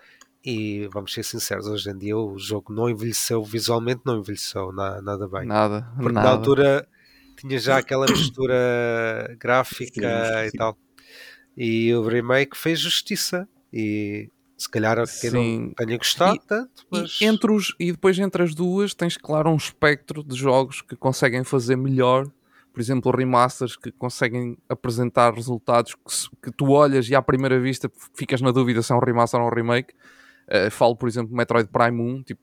e vamos ser sinceros, hoje em dia o jogo não envelheceu visualmente, não envelheceu na, nada bem. Nada. Porque nada. na altura tinha já aquela mistura gráfica e tal. E o remake fez justiça. E se calhar quem não tenha gostado e, tanto. Mas... E, entre os, e depois entre as duas tens claro um espectro de jogos que conseguem fazer melhor. Por exemplo, remasters que conseguem apresentar resultados que, que tu olhas e à primeira vista ficas na dúvida se é um remaster ou um remake Uh, falo, por exemplo, Metroid Prime 1, tipo,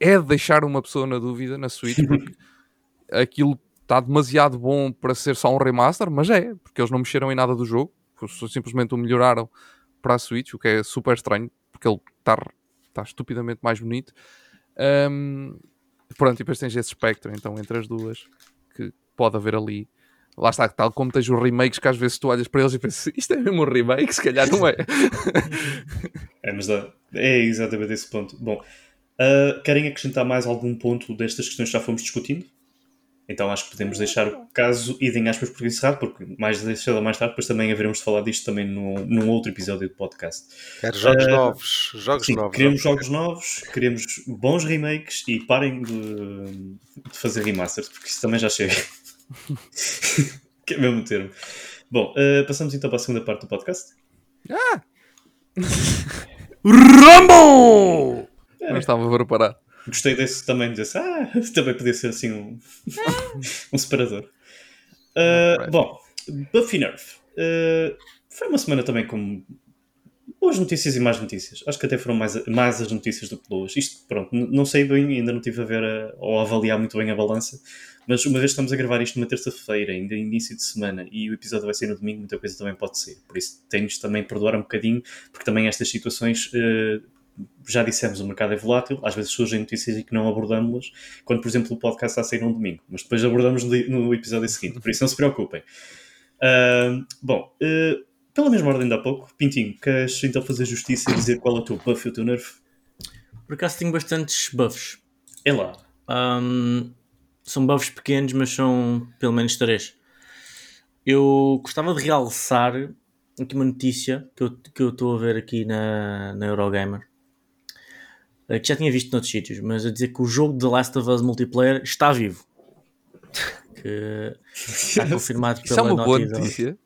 é de deixar uma pessoa na dúvida na Switch, porque aquilo está demasiado bom para ser só um remaster, mas é, porque eles não mexeram em nada do jogo, simplesmente o melhoraram para a Switch, o que é super estranho, porque ele está tá estupidamente mais bonito. Um, pronto, e depois tens esse espectro, então, entre as duas, que pode haver ali lá está, tal como tens os remakes que às vezes tu olhas para eles e pensas isto é mesmo um remake, se calhar não é. é, mas é exatamente esse ponto. Bom, uh, querem acrescentar mais algum ponto destas questões que já fomos discutindo? Então acho que podemos deixar o caso idem aspas por encerrado, porque mais cedo ou mais tarde depois também haveremos de falar disto também no, num outro episódio do podcast. Quero jogos uh, novos. Jogos sim, novos. Queremos jogos novos, queremos bons remakes e parem de, de fazer remasters, porque isso também já chega. que é mesmo termo. Bom, uh, passamos então para a segunda parte do podcast. Ah! Rumble! É. Não estava a preparar. Gostei desse também, desse. Ah, também podia ser assim um, um separador. Uh, bom, Buffy Nerf. Uh, foi uma semana também com boas notícias e más notícias. Acho que até foram mais, mais as notícias do que boas. Isto, pronto, não sei bem, ainda não tive a ver a, ou a avaliar muito bem a balança, mas uma vez que estamos a gravar isto numa terça-feira, ainda início de semana, e o episódio vai ser no domingo, muita coisa também pode ser. Por isso, temos também perdoar um bocadinho, porque também estas situações, uh, já dissemos, o mercado é volátil, às vezes surgem notícias e que não abordamos-las, quando, por exemplo, o podcast está a sair num domingo, mas depois abordamos no episódio seguinte, por isso não se preocupem. Uh, bom, uh, pela mesma ordem de há pouco, Pintinho, queres então fazer justiça e dizer qual é o teu buff e o teu nerf? Por acaso tenho bastantes buffs. É lá. Um, são buffs pequenos, mas são pelo menos três. Eu gostava de realçar aqui uma notícia que eu que eu estou a ver aqui na, na Eurogamer. Eh, que já tinha visto noutros sítios, mas a dizer que o jogo The Last of Us Multiplayer está vivo. Que está confirmado pela Isso é uma boa notícia.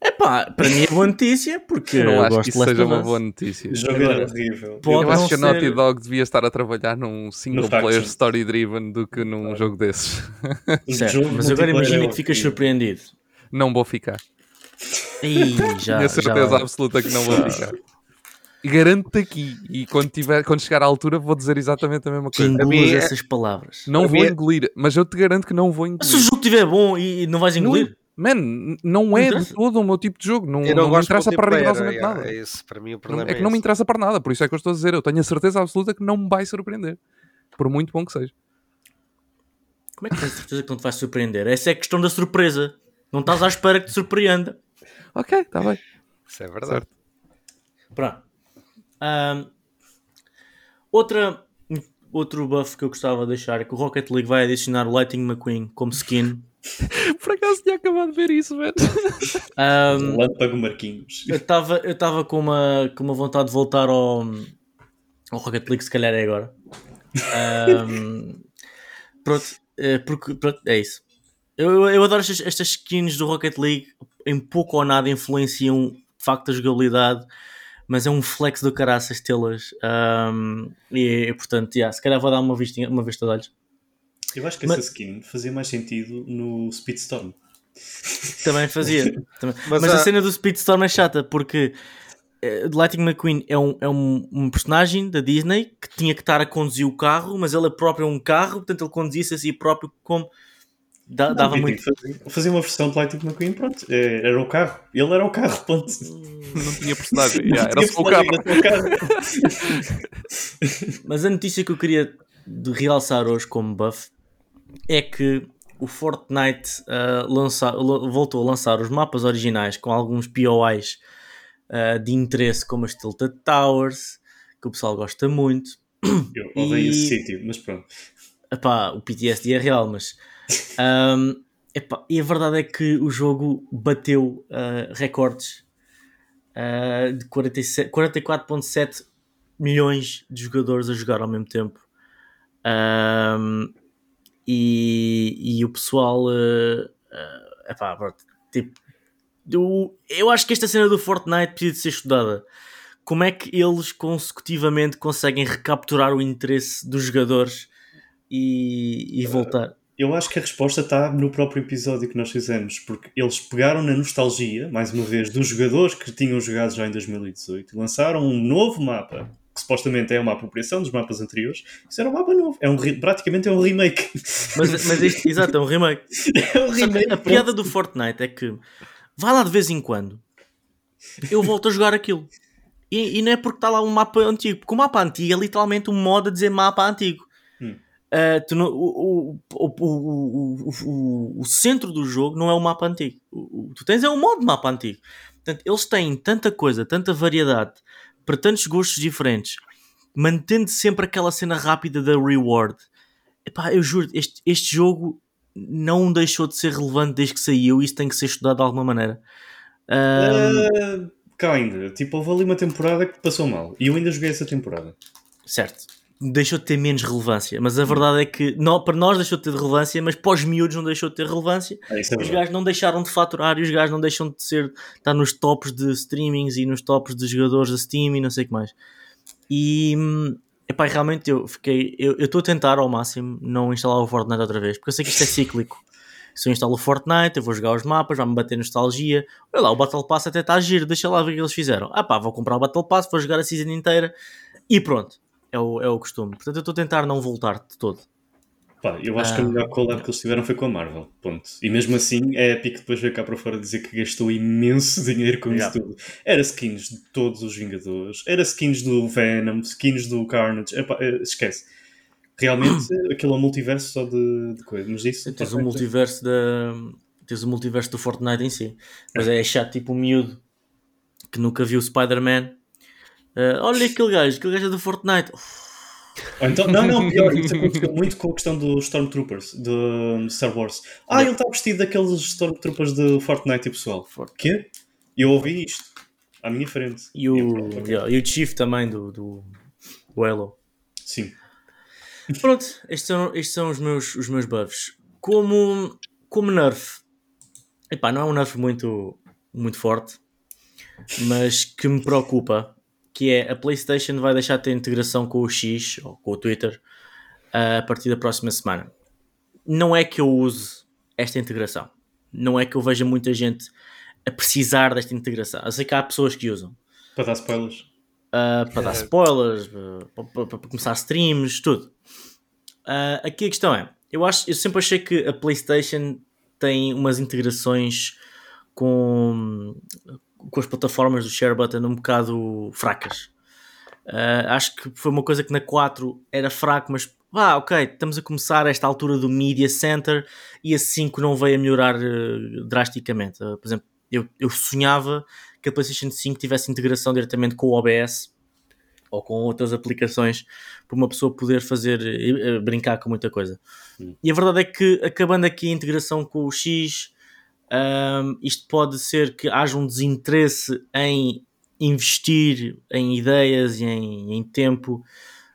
É pá, para mim é boa notícia, porque eu não acho que isso seja uma boa notícia. O jogo era horrível. eu acho que a Naughty Dog devia estar a trabalhar num single player story driven do que num ah. jogo desses. Certo, mas agora imagina que ficas surpreendido. Não vou ficar. Ih, já, Tenho certeza já... absoluta que não vou ficar. Garanto-te aqui, e quando, tiver, quando chegar à altura vou dizer exatamente a mesma coisa. Engolir é... essas palavras. Não vou engolir, mas eu te garanto que não vou engolir. Se o jogo estiver bom e não vais engolir? Não Man, não é de todo o meu tipo de jogo. Não, não, não me interessa para rigorosamente nada. É esse, para mim o problema é, é que não me interessa para nada. Por isso é que eu estou a dizer. Eu tenho a certeza absoluta que não me vai surpreender. Por muito bom que seja. Como é que tens certeza que não te vai surpreender? Essa é a questão da surpresa. Não estás à espera que te surpreenda. Ok, está bem. Isso é verdade. Certo. Pronto. Um, outra, outro buff que eu gostava de deixar é que o Rocket League vai adicionar o Lightning McQueen como skin Por acaso tinha acabado de ver isso, velho. Um, Lâmpago Marquinhos. Eu estava eu com, uma, com uma vontade de voltar ao, ao Rocket League, se calhar é agora. Um, pronto, é, porque, pronto, é isso. Eu, eu adoro estas, estas skins do Rocket League, em pouco ou nada influenciam de facto a jogabilidade, mas é um flex do caraças tê-las. Um, e, e, portanto, yeah, se calhar vou dar uma vista, uma vista de olhos. Eu acho que Mas- essa skin fazia mais sentido no Speedstorm. Também fazia. Também. Mas Mas, a cena do Speedstorm é chata porque eh, Lightning McQueen é, um, é um, um personagem da Disney que tinha que estar a conduzir o carro, mas ele próprio é um carro, portanto ele conduzia-se a si próprio como dá- dava Não, muito. Fazia, fazia uma versão de Lightning McQueen, pronto. é, Era o carro. Ele era o carro, ponto. Não tinha personagem. yeah, era Tinha só o carro. personagem, era só o carro. Mas a notícia que eu queria de realçar hoje como buff é que o Fortnite ah, lança- la- voltou a lançar os mapas originais com alguns POIs ah, de interesse, como as Tilted Towers, que o pessoal gosta muito. Eu odeio E- esse sítio, mas pronto. Epá, o PTSD é real, mas. ahm, epá, e a verdade é que o jogo bateu ah, recordes ah, de 47 44,7 milhões de jogadores a jogar ao mesmo tempo. Ahm, e, e o pessoal. ah, ah, epá, pronto, tipo, eu, eu acho que esta cena do Fortnite precisa de ser estudada. Como é que eles consecutivamente conseguem recapturar o interesse dos jogadores e, e voltar? Eu acho que a resposta está no próprio episódio que nós fizemos, porque eles pegaram na nostalgia, mais uma vez, dos jogadores que tinham jogado já em 2018 e lançaram um novo mapa, que supostamente é uma apropriação dos mapas anteriores. Isso era um mapa novo, é um, praticamente é um remake. Mas, mas isto, exato, é um remake. é um remake. a piada do Fortnite é que vai lá de vez em quando, eu volto a jogar aquilo. E, e não é porque está lá um mapa antigo, porque o mapa antigo é literalmente um modo a dizer mapa antigo. Hum. Ah, não- o, o, o, o, centro do jogo não é o mapa antigo. Tu tens é um modo de mapa antigo. Portanto, eles têm tanta coisa, tanta variedade, para tantos gostos diferentes, mantendo sempre aquela cena rápida da reward. Epá, eu juro, este, este jogo não deixou de ser relevante desde que saiu. Isso tem que ser estudado de alguma maneira. Ahm, Uh, cá ainda, tipo, houve ali uma temporada que passou mal. E eu ainda joguei essa temporada. certo. Deixou de ter menos relevância. Mas a verdade é que não, para nós deixou de ter relevância, mas para os miúdos não deixou de ter relevância. Isso é Os verdade. gajos não deixaram de faturar e os gajos não deixam de ser estar nos tops de streamings e nos tops de jogadores da Steam e não sei o que mais. E hum, epá, realmente eu fiquei. Eu estou a tentar ao máximo não instalar o Fortnite outra vez, porque eu sei que isto é cíclico. Se eu instalo o Fortnite, eu vou jogar os mapas, vai-me bater nostalgia. Olha lá, o Battle Pass até está giro, deixa lá ver o que eles fizeram. Ah pá, vou comprar o Battle Pass, vou jogar a season inteira e pronto. É o, é o costume. Portanto, eu estou a tentar não voltar de todo. Pá, eu acho que a Ah. melhor collab que eles tiveram foi com a Marvel. Ponto. E mesmo assim, é a Epic depois veio cá para fora dizer que gastou imenso dinheiro com Yeah. isso tudo. Era skins de todos os Vingadores, era skins do Venom, skins do Carnage. Epá, eh, esquece. Realmente, aquilo é um multiverso só de, de coisa. Mas isso. Tens o multiverso da. Tens o multiverso do Fortnite em si. Mas é chato, tipo um miúdo que nunca viu o Spider-Man. Ah, olha aquele gajo, aquele gajo é do Fortnite. Ou então, não, não, pior, isso aconteceu muito com a questão dos Stormtroopers de Star Wars. Ah, ele está vestido daqueles Stormtroopers de Fortnite e pessoal. Quê? Eu ouvi isto à minha frente. E o, yeah, e o Chief também do, do, do Halo. Sim. Pronto, estes são, estes são os, meus, os meus buffs. Como, como nerf, epá, não é um nerf muito, muito forte, mas que me preocupa, que é a PlayStation vai deixar de ter integração com o X, ou com o Twitter, a partir da próxima semana. Não é que eu use esta integração. Não é que eu veja muita gente a precisar desta integração. Eu sei que há pessoas que usam. Para dar spoilers. Uh, para dar spoilers, uh, para, para- para começar streams, tudo. Uh, aqui a questão é: eu, acho, eu sempre achei que a PlayStation tem umas integrações com, com as plataformas do Share Button um bocado fracas. Uh, acho que foi uma coisa que na 4 era fraco, mas ah, ok, estamos a começar a esta altura do Media Center e a 5 não veio a melhorar uh, drasticamente. Uh, por exemplo, eu, eu sonhava que a PlayStation 5 tivesse integração diretamente com o OBS ou com outras aplicações para uma pessoa poder fazer eh, brincar com muita coisa. E a verdade é que acabando aqui a integração com o X, ahm, isto pode ser que haja um desinteresse em investir em ideias e em, em tempo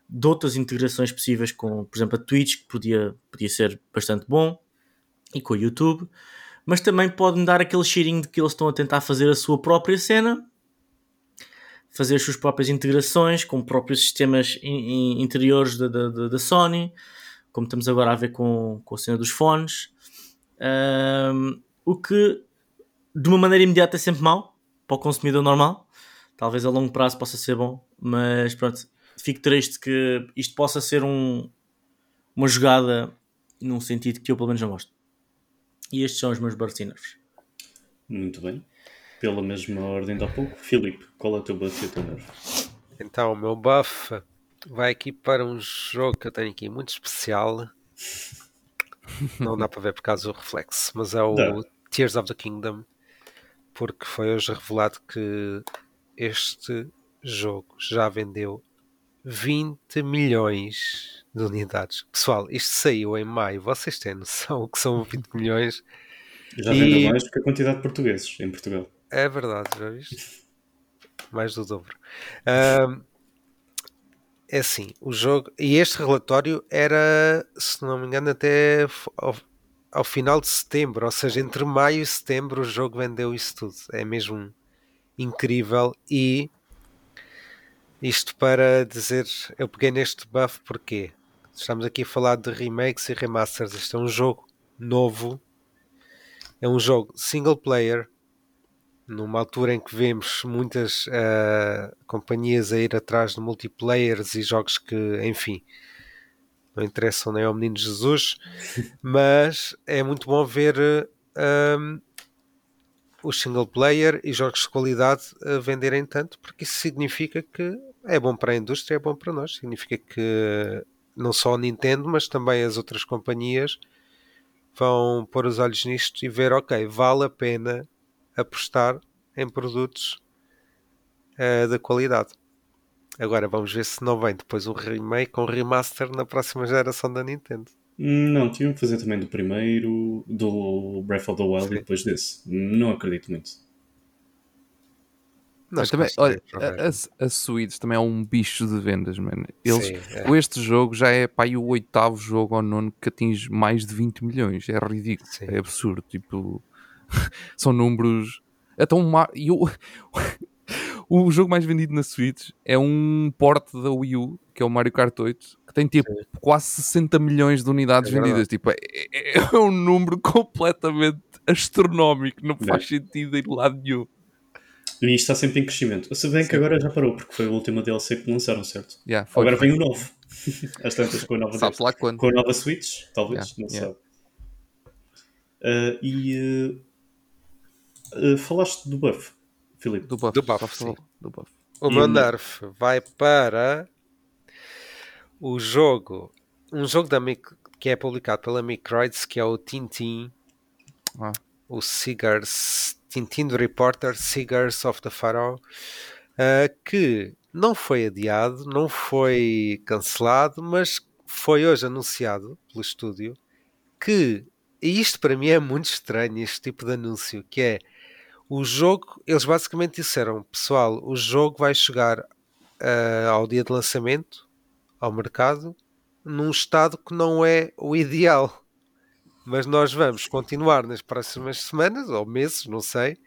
de outras integrações possíveis com, por exemplo, a Twitch, que podia, podia ser bastante bom, e com o YouTube, mas também pode-me dar aquele cheirinho de que eles estão a tentar fazer a sua própria cena, fazer as suas próprias integrações com próprios sistemas in- in- interiores da, da, da- da Sony, como estamos agora a ver com, com a cena dos fones. Um, o que, de uma maneira imediata, é sempre mau para o consumidor normal. Talvez a longo prazo possa ser bom, mas pronto, fico triste que isto possa ser um, uma jogada num sentido que eu pelo menos não gosto. E estes são os meus barciners. Muito bem. Pela mesma ordem de há pouco, Filipe, qual é o teu buff e o teu nervo? Então, o meu buff vai aqui para um jogo que eu tenho aqui muito especial. Não dá para ver por causa do reflexo, mas é o Dá. Tears of the Kingdom, porque foi hoje revelado que este jogo já vendeu 20 milhões de unidades. Pessoal, isto saiu em maio, vocês têm noção o que são 20 milhões? Já E- vendeu mais do que a quantidade de portugueses em Portugal. É verdade, já viste? Mais do dobro. Ahm, é assim, o jogo. E este relatório era, se não me engano, até ao, ao final de setembro, ou seja, entre maio e setembro o jogo vendeu isso tudo. É mesmo incrível. E isto para dizer, eu peguei neste buff porque estamos aqui a falar de remakes e remasters. Isto é um jogo novo, é um jogo single player numa altura em que vemos muitas ah, companhias a ir atrás de multiplayers e jogos que, enfim, não interessam nem ao menino Jesus, mas é muito bom ver ah, o single player e jogos de qualidade a venderem tanto, porque isso significa que é bom para a indústria, é bom para nós. Significa que não só a Nintendo, mas também as outras companhias vão pôr os olhos nisto e ver, ok, vale a pena apostar em produtos eh, de qualidade. Agora vamos ver se não vem depois um remake ou um remaster na próxima geração da Nintendo. Não, tinham que fazer também do primeiro, do Breath of the Wild Sim. e depois desse. Não acredito muito. Nós também, olha, a, a, Switch também é um bicho de vendas, mano. Eles, Sim, é. com Este jogo já é pá, aí o oitavo jogo ou nono que atinge mais de 20 milhões. É ridículo, Sim. é absurdo. Tipo, são números. É tão ma... e o, jogo mais vendido na Switch é um porte da Wii U, que é o Mario Kart 8, que tem tipo quase 60 milhões de unidades É vendidas. Tipo, é, é- é um número completamente astronómico, não faz sentido em lado nenhum. E isto está sempre em crescimento. Se bem que agora já parou, porque foi a última DLC que lançaram, certo? Yeah, foi, agora foi. vem o novo. Às tantas com a nova deste. lá. Com a nova Switch, talvez, Yeah, não yeah. sabe. Ah, e ah, ah, falaste do buff, Filipe. Do buff. Do buff, sim. do buff. O E meu nerf vai para o jogo, um jogo da Mic- que é publicado pela Microids, que é o Tintin, Ah. o Cigars, Tintin do Reporter, Cigars of the Pharaoh, ah, que não foi adiado, não foi cancelado, mas foi hoje anunciado pelo estúdio que, e isto para mim é muito estranho, este tipo de anúncio, que é o jogo, eles basicamente disseram, pessoal, o jogo vai chegar ah, ao dia de lançamento, ao mercado, num estado que não é o ideal. Mas nós vamos continuar nas próximas semanas ou meses, não sei.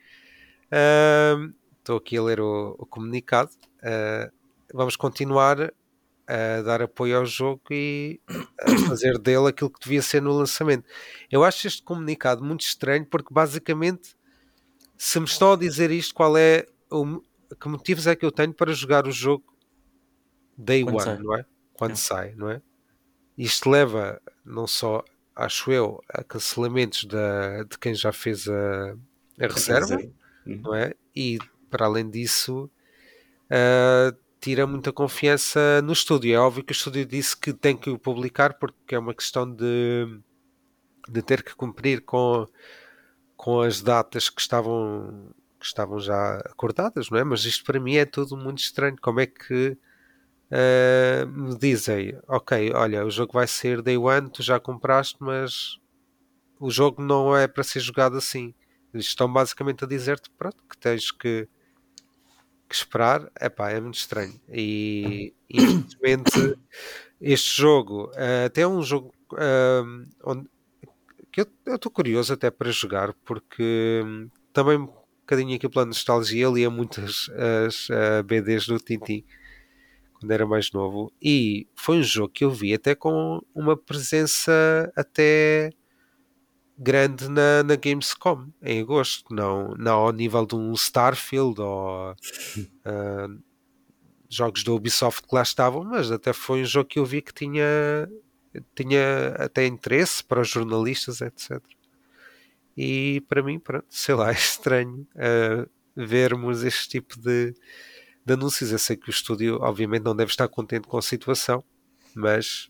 Estou aqui a ler o, o comunicado. Ah, vamos continuar a dar apoio ao jogo e a fazer dele aquilo que devia ser no lançamento. Eu acho este comunicado muito estranho porque basicamente se me estão a dizer isto, qual é o que motivos é que eu tenho para jogar o jogo day Quando one, sai. não é? Quando É. sai, não é? Isto leva não só, acho eu, a cancelamentos da, de quem já fez a, a reserva, Uhum. não é? E para além disso, ah, tira muita confiança no estúdio. É óbvio que o estúdio disse que tem que o publicar porque é uma questão de, de ter que cumprir com, com as datas que estavam, que estavam já acordadas, não é? Mas isto para mim é tudo muito estranho. Como é que ah, me dizem, ok, olha, o jogo vai ser day one, tu já compraste, mas o jogo não é para ser jogado assim. Eles estão basicamente a dizer-te pronto, que tens que, que esperar. Epá, é muito estranho. E infelizmente este jogo ah, até é um jogo ah, onde que eu estou curioso até para jogar porque hum, também um bocadinho aqui pela nostalgia lia muitas as ah, BDs do Tintin quando era mais novo, e foi um jogo que eu vi até com uma presença até grande na, na Gamescom em agosto, não, não ao nível de um Starfield ou uh, jogos da Ubisoft que lá estavam, mas até foi um jogo que eu vi que tinha, tinha até interesse para os jornalistas, etc. E para mim, pronto, sei lá, é estranho uh, vermos este tipo de, de anúncios. Eu sei que o estúdio, obviamente, não deve estar contente com a situação, mas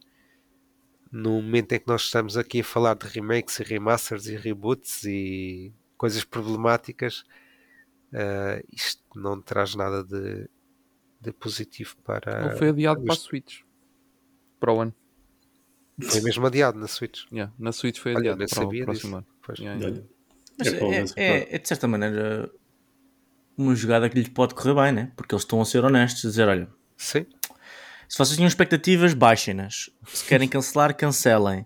no momento em que nós estamos aqui a falar de remakes e remasters e reboots e coisas problemáticas, uh, isto não traz nada de, de positivo para. Ele foi adiado para a Switch para o ano. Foi mesmo adiado na Switch. Yeah, na Switch foi Olha, adiado nem para o sabia próximo ano. Pois. Yeah, yeah. Olha, Mas É, é, é- é, de certa maneira uma jogada que lhe pode correr bem, né? Porque eles estão a ser honestos, a dizer: olha, Sim, se vocês tinham expectativas, baixem-nas. Se querem cancelar, cancelem.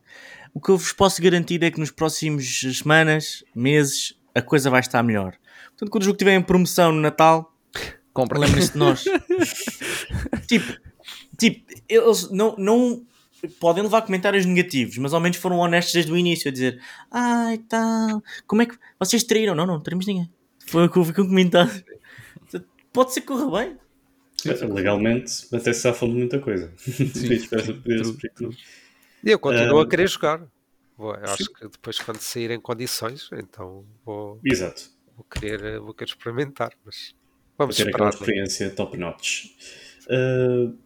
O que eu vos posso garantir é que nos próximos semanas, meses, a coisa vai estar melhor. Portanto, quando o jogo estiver em promoção no Natal, Compra. lembrem-se de nós. tipo, tipo, eles não, não podem levar comentários negativos, mas ao menos foram honestos desde o início a dizer: Ai, tal, como é que vocês traíram? Não, não, traímos ninguém. Foi o que houve com um comentário. Pode ser que corra bem. Legalmente, até se safam de muita coisa. E eu continuo Ah, a querer jogar. Vou- eu acho que depois, quando saírem condições, então vou, Exato. vou, querer, vou querer experimentar. Mas vamos ter aquela esperar. né? experiência top notch. Uh,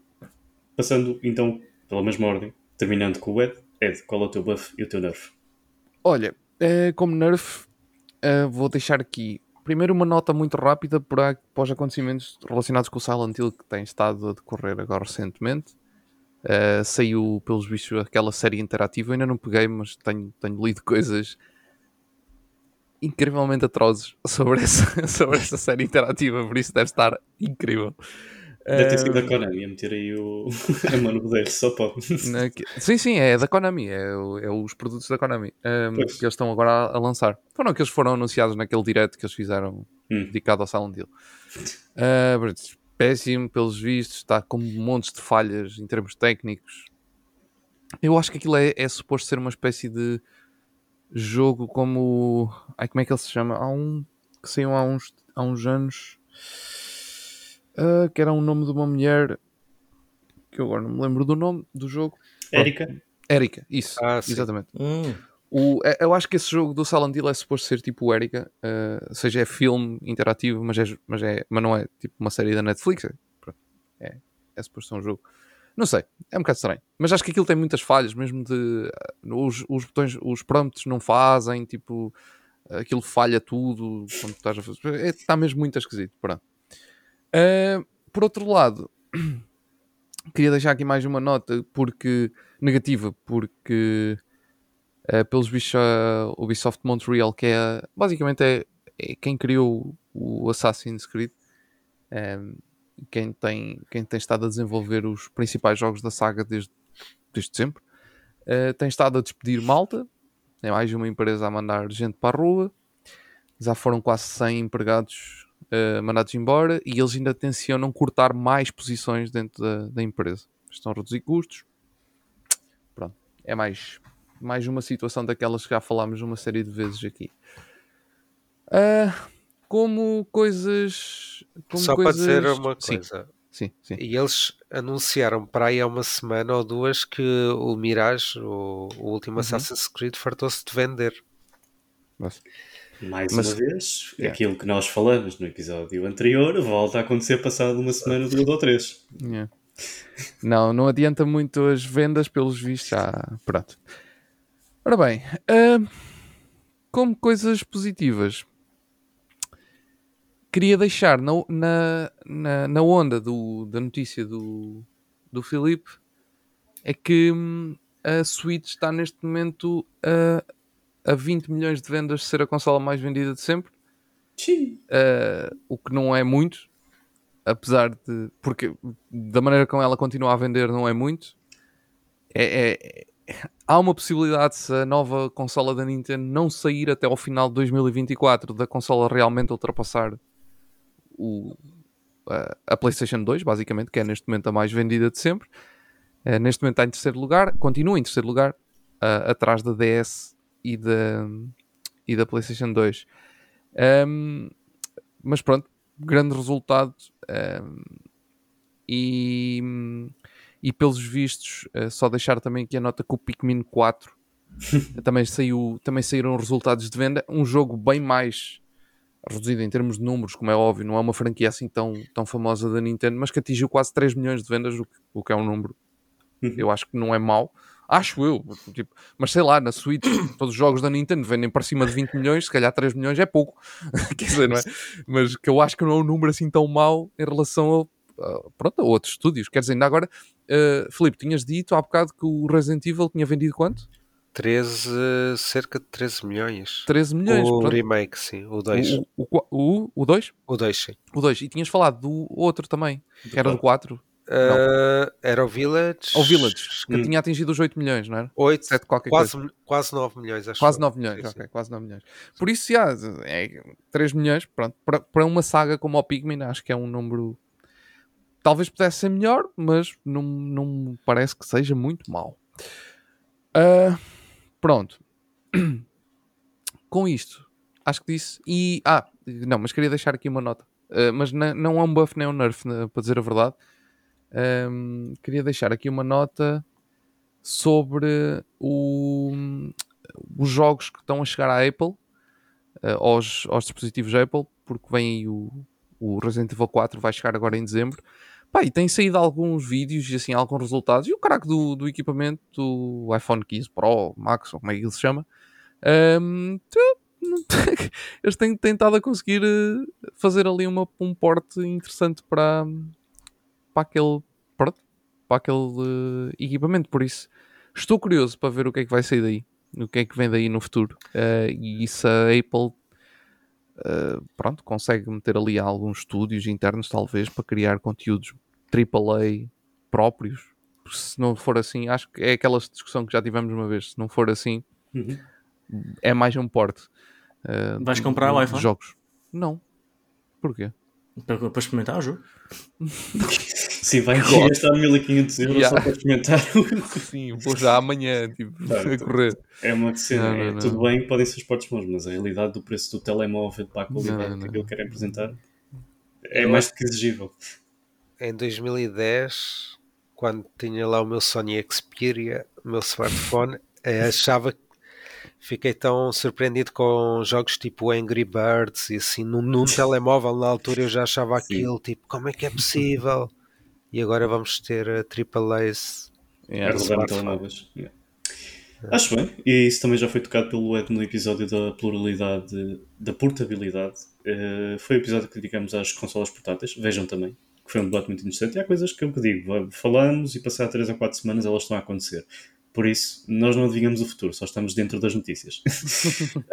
passando então pela mesma ordem, terminando com o Ed. Ed, qual é o teu buff e o teu nerf? Olha, eh, como nerf, eh, vou deixar aqui primeiro uma nota muito rápida para, os acontecimentos relacionados com o Silent Hill que tem estado a decorrer agora recentemente. Eh, saiu, pelos bichos, aquela série interativa. Eu ainda não peguei, mas tenho, tenho lido coisas incrivelmente atrozes sobre essa, sobre essa série interativa, por isso deve estar incrível. Deve ter sido Eh, a Konami a meter aí o a mão no poder, só pode. Sim, sim, é da Konami, é, o- é os produtos da Konami Pois. que eles estão agora a, a lançar. Foram que foram anunciados naquele direct que eles fizeram Hum. dedicado ao Silent Hill. Pronto, péssimo, pelos vistos, está com montes de falhas em termos técnicos. Eu acho que aquilo é, é suposto ser uma espécie de jogo como. Ai, como é que ele se chama? Há um que saiu há uns, há uns anos ah, que era um nome de uma mulher que eu agora não me lembro do nome do jogo. Érica, Erika, isso, Ah, exatamente. Hum. O, é- eu acho que esse jogo do Silent Hill é suposto ser tipo o Erika, eh, ou seja, é filme interativo, mas, é, mas, é, mas não é tipo uma série da Netflix. É, é, é suposto ser um jogo. Não sei, é um bocado estranho. Mas acho que aquilo tem muitas falhas, mesmo de. eh, Os, os botões, os prompts não fazem, tipo. Aquilo falha tudo quando estás a fazer. é- Está mesmo muito esquisito. Pronto. Eh, por outro lado, queria deixar aqui mais uma nota porque negativa, porque eh, pelos bichos a Ubisoft Montreal, que é basicamente é, é quem criou o Assassin's Creed, ehm, quem, tem, quem tem estado a desenvolver os principais jogos da saga desde, desde sempre, eh, tem estado a despedir malta, é mais uma empresa a mandar gente para a rua, já foram quase 100 empregados eh, mandados embora e eles ainda tencionam cortar mais posições dentro da, da empresa. Estão a reduzir custos. Pronto, é mais, mais uma situação daquelas que já falámos uma série de vezes aqui. Ah, como coisas. Como Só para coisas... dizer uma Sim, coisa. sim, sim. E eles anunciaram para aí há uma semana ou duas que o Mirage, o, o último Uhum. Assassin's Creed, fartou-se de vender. Mas- mais Mas- uma vez, Yeah. aquilo que nós falamos no episódio anterior volta a acontecer passado uma semana, duas ou três. Yeah. Não, não adianta muito as vendas, pelos vistos. Já, pronto. Ora bem, ah, como coisas positivas, queria deixar na, na, na, na onda do, da notícia do, do Filipe é que hum, a Switch está neste momento a, a 20 milhões de vendas de ser a consola mais vendida de sempre. Sim. Uh, o que não é muito, apesar de. Porque da maneira como ela continua a vender, não é muito. É, é- há uma possibilidade, se a nova consola da Nintendo não sair até ao final de 2024, da consola realmente ultrapassar o, uh, a PlayStation 2, basicamente, que é neste momento a mais vendida de sempre. Uh, neste momento está em terceiro lugar, continua em terceiro lugar, uh, atrás da DS e da, e da PlayStation 2. Um, mas pronto, grande resultado. Um, e, e pelos vistos, uh, só deixar também aqui a nota que o Pikmin 4 também, saiu, também saíram resultados de venda. Um jogo bem mais reduzido em termos de números, como é óbvio, não é uma franquia assim tão, tão famosa da Nintendo, mas que atingiu quase 3 milhões de vendas, o que, o que é um número uhum. eu acho que não é mau. Acho eu, tipo, mas sei lá, na Switch, todos os jogos da Nintendo vendem para cima de 20 milhões, se calhar 3 milhões é pouco, quer dizer, não é? Mas que eu acho que não é um número assim tão mau em relação a, a, pronto, a outros estúdios. Quer dizer, ainda agora, uh, Filipe, tinhas dito há bocado que o Resident Evil tinha vendido quanto? 13, cerca de 13 milhões. 13 milhões, O pronto. remake, sim, o 2. O, o, o, o 2? O 2, sim. O 2. E tinhas falado do outro também, que era do 4. Uh, era o Village. Ou Village, que Hum. tinha atingido os 8 milhões, não era? 8, 7 qualquer quase, coisa. quase 9 milhões, acho Quase eu. 9 milhões, Sim, ok, quase 9 milhões. Por isso, já, é 3 milhões, pronto. Para, para uma saga como o Pikmin, acho que é um número. Talvez pudesse ser melhor, mas não, não me parece que seja muito mau. Ah, pronto. Com isto, acho que disse. E. Ah, não, mas queria deixar aqui uma nota. Ah, mas não é um buff nem um nerf, para dizer a verdade. Ahm, queria deixar aqui uma nota sobre o, os jogos que estão a chegar à Apple, eh, aos, aos dispositivos Apple, porque vem aí o, o Resident Evil 4, vai chegar agora em dezembro. Pá, e tem saído alguns vídeos e assim, alguns resultados. E o craque do, do equipamento do iPhone 15 Pro, Max, ou como é que ele se chama, tem- eles têm tentado a conseguir eh, fazer ali uma, um porte interessante para, para aquele, pronto, para aquele eh, equipamento. Por isso, estou curioso para ver o que é que vai sair daí, o que é que vem daí no futuro. Eh, e se a Apple eh, pronto, consegue meter ali alguns estúdios internos, talvez, para criar conteúdos AAA próprios. Porque se não for assim, acho que é aquela discussão que já tivemos uma vez. Se não for assim, Uhum. é mais um porte. eh, Vais comprar o iPhone? Jogos. Não. Porquê? Para, para experimentar o jogo. Sim, vai gastar 1500 euros Yeah. só para experimentar. Sim, vou já amanhã tipo, Claro. a correr. é uma cena. Não, não, é, não. Tudo bem, podem ser os portos bons, mas a realidade do preço do telemóvel para a qualidade Não, não. que ele quer apresentar é Eu mais do que exigível. Em 2010, quando tinha lá o meu Sony Xperia, o meu smartphone, eh, achava que fiquei tão surpreendido com jogos tipo Angry Birds e assim, num, num telemóvel na altura eu já achava Sim. aquilo, tipo, como é que é possível? E agora vamos ter a AAAs. É Yeah. telemóveis. Yeah. Acho bem, e isso também já foi tocado pelo Ed no episódio da pluralidade, da portabilidade. Eh, foi o episódio que dedicamos às consolas portáteis. Vejam também, que foi um debate muito interessante. E há coisas que eu digo, falamos e passar 3 ou 4 semanas elas estão a acontecer. Por isso, nós não adivinhamos o futuro, só estamos dentro das notícias.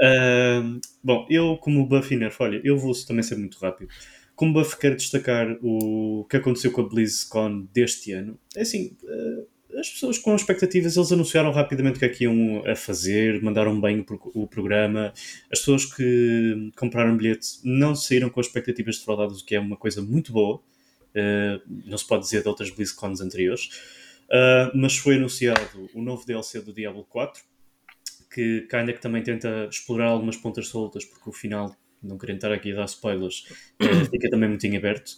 Ah, bom, eu como Buff e Nerf, olha, eu vou também ser muito rápido. Como Buff quero destacar o que aconteceu com a BlizzCon deste ano. É assim, ah, as pessoas com expectativas, eles anunciaram rapidamente o que é que iam a fazer, mandaram bem o, pro- o programa. As pessoas que compraram bilhete não saíram com expectativas defraudadas, o que é uma coisa muito boa. Uh, não se pode dizer de outras BlizzCons anteriores. Uh, mas foi anunciado o novo DLC do Diablo 4, que ainda que também tenta explorar algumas pontas soltas, porque o final, não querendo estar aqui a dar spoilers, eh, fica também muito em aberto.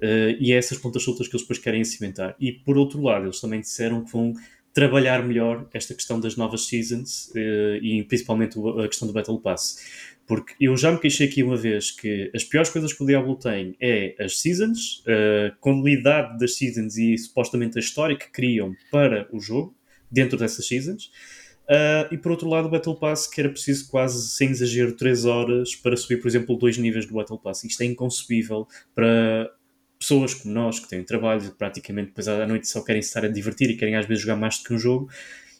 Eh, e é essas pontas soltas que eles depois querem cimentar. E por outro lado, eles também disseram que vão trabalhar melhor esta questão das novas seasons eh, e principalmente a questão do Battle Pass. Porque eu já me queixei aqui uma vez que as piores coisas que o Diablo tem é as seasons, a qualidade das seasons e supostamente a história que criam para o jogo dentro dessas seasons. Uh, e por outro lado, o Battle Pass, que era preciso quase, sem exagero, 3 horas para subir, por exemplo, dois níveis do Battle Pass. Isto é inconcebível para pessoas como nós, que têm trabalho e praticamente depois à noite só querem estar a divertir e querem às vezes jogar mais do que um jogo.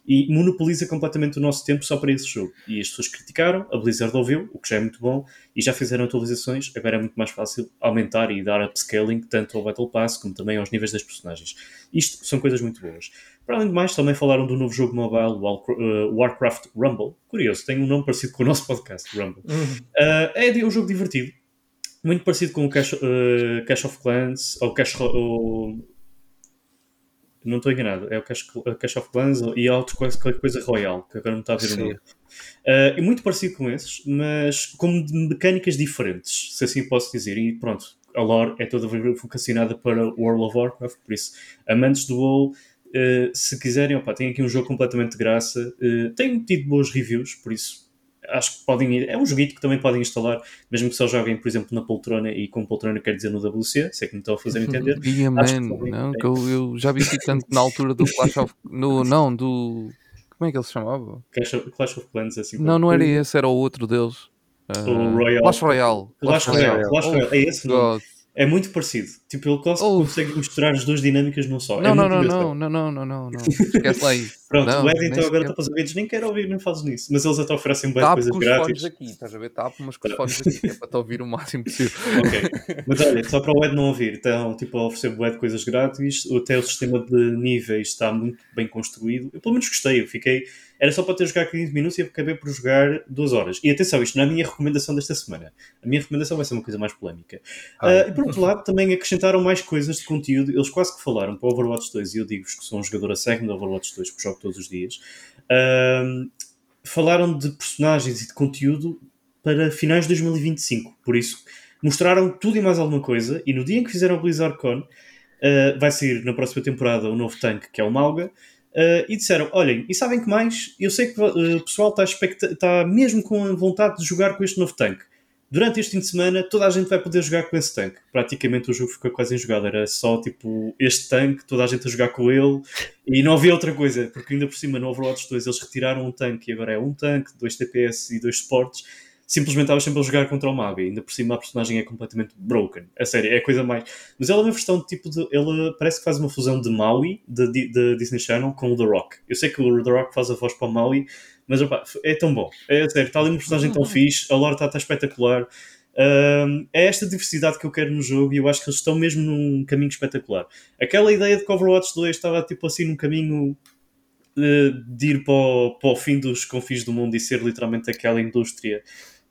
E monopoliza completamente o nosso tempo só para esse jogo. E as pessoas criticaram, a Blizzard ouviu, o que já é muito bom, e já fizeram atualizações. Agora é muito mais fácil aumentar e dar upscaling tanto ao Battle Pass como também aos níveis das personagens. Isto são coisas muito boas. Para além de mais, também falaram do novo jogo mobile, uh, Warcraft Rumble. Curioso, tem um nome parecido com o nosso podcast, Rumble. Uh, é um jogo divertido. muito parecido com o Cash, uh, Cash of Clans ou Cash ou, não estou enganado, é o Cash, Cash of Clans e há outra coisa, coisa Royal, que agora não está a ver o nome. Uh, muito parecido com esses, mas com mecânicas diferentes, se assim posso dizer. E pronto, a lore é toda vocacionada para World of Warcraft, por isso, amantes do WoW, uh, se quiserem, opa, tem aqui um jogo completamente de graça. Uh, tem tido boas reviews, por isso acho que podem ir. É um joguito que também podem instalar, mesmo que só joguem, por exemplo, na poltrona e com poltrona quer dizer no WC, se é que me estou a fazer entender. Yeah, man, que não, que eu, eu, já vi tanto na altura do Clash of. No, não, do. Como é que ele se chamava? Clash of, Clash of Clans, assim. Não, não era esse, era o outro deles. Uh, o Royal. Clash Royale. Clash, Clash Royale. Royale. Clash Royale. É esse, não? É muito parecido. Tipo, ele oh. consegue misturar as duas dinâmicas num só. Não, é não, não, não, não, não, não, não, não. Esquece lá aí. Pronto, não, o Ed então agora está para os ouvidos, nem quero ouvir, nem fazes nisso. Mas eles até oferecem bem coisas com grátis. Tapo com os fones aqui, estás a ver? Tapo, mas com os fones aqui, é para te ouvir o máximo possível. ok. Mas olha, só para o Ed não ouvir, então, tipo, a oferecer bué de coisas grátis, até o sistema de níveis está muito bem construído. Eu pelo menos gostei, eu fiquei era só para ter jogar 15 minutos e acabei por jogar 2 horas. E atenção, isto não é a minha recomendação desta semana. A minha recomendação vai ser uma coisa mais polémica. Ah, uh, e por outro lado, também acrescentaram mais coisas de conteúdo. Eles quase que falaram para o Overwatch 2, e eu digo-vos que sou um jogador a sério do Overwatch 2, porque jogo todos os dias. Uh, falaram de personagens e de conteúdo para finais de 2025. Por isso, mostraram tudo e mais alguma coisa. E no dia em que fizeram o BlizzardCon, uh, vai sair na próxima temporada o novo tanque, que é o Malga. Uh, e disseram: Olhem, e sabem que mais? Eu sei que uh, o pessoal está, está mesmo com vontade de jogar com este novo tanque. Durante este fim de semana, toda a gente vai poder jogar com esse tanque. Praticamente o jogo ficou quase enjogado. Era só tipo este tanque, toda a gente a jogar com ele e não havia outra coisa, porque ainda por cima no Overwatch 2 eles retiraram um tanque e agora é um tanque, dois TPS e dois suportes simplesmente estava sempre a jogar contra o mago. Ainda por cima a personagem é completamente broken. A sério, é a coisa mais. Mas ela é uma versão de tipo de. Ela parece que faz uma fusão de Maui, da Disney Channel, com o The Rock. Eu sei que o The Rock faz a voz para o Maui, mas opa, é tão bom. É sério, está ali uma personagem tão fixe, a lore está, está espetacular. Um, é esta diversidade que eu quero no jogo e eu acho que eles estão mesmo num caminho espetacular. Aquela ideia de que Overwatch 2 estava tipo assim num caminho de, de ir para o, para o fim dos confins do mundo e ser literalmente aquela indústria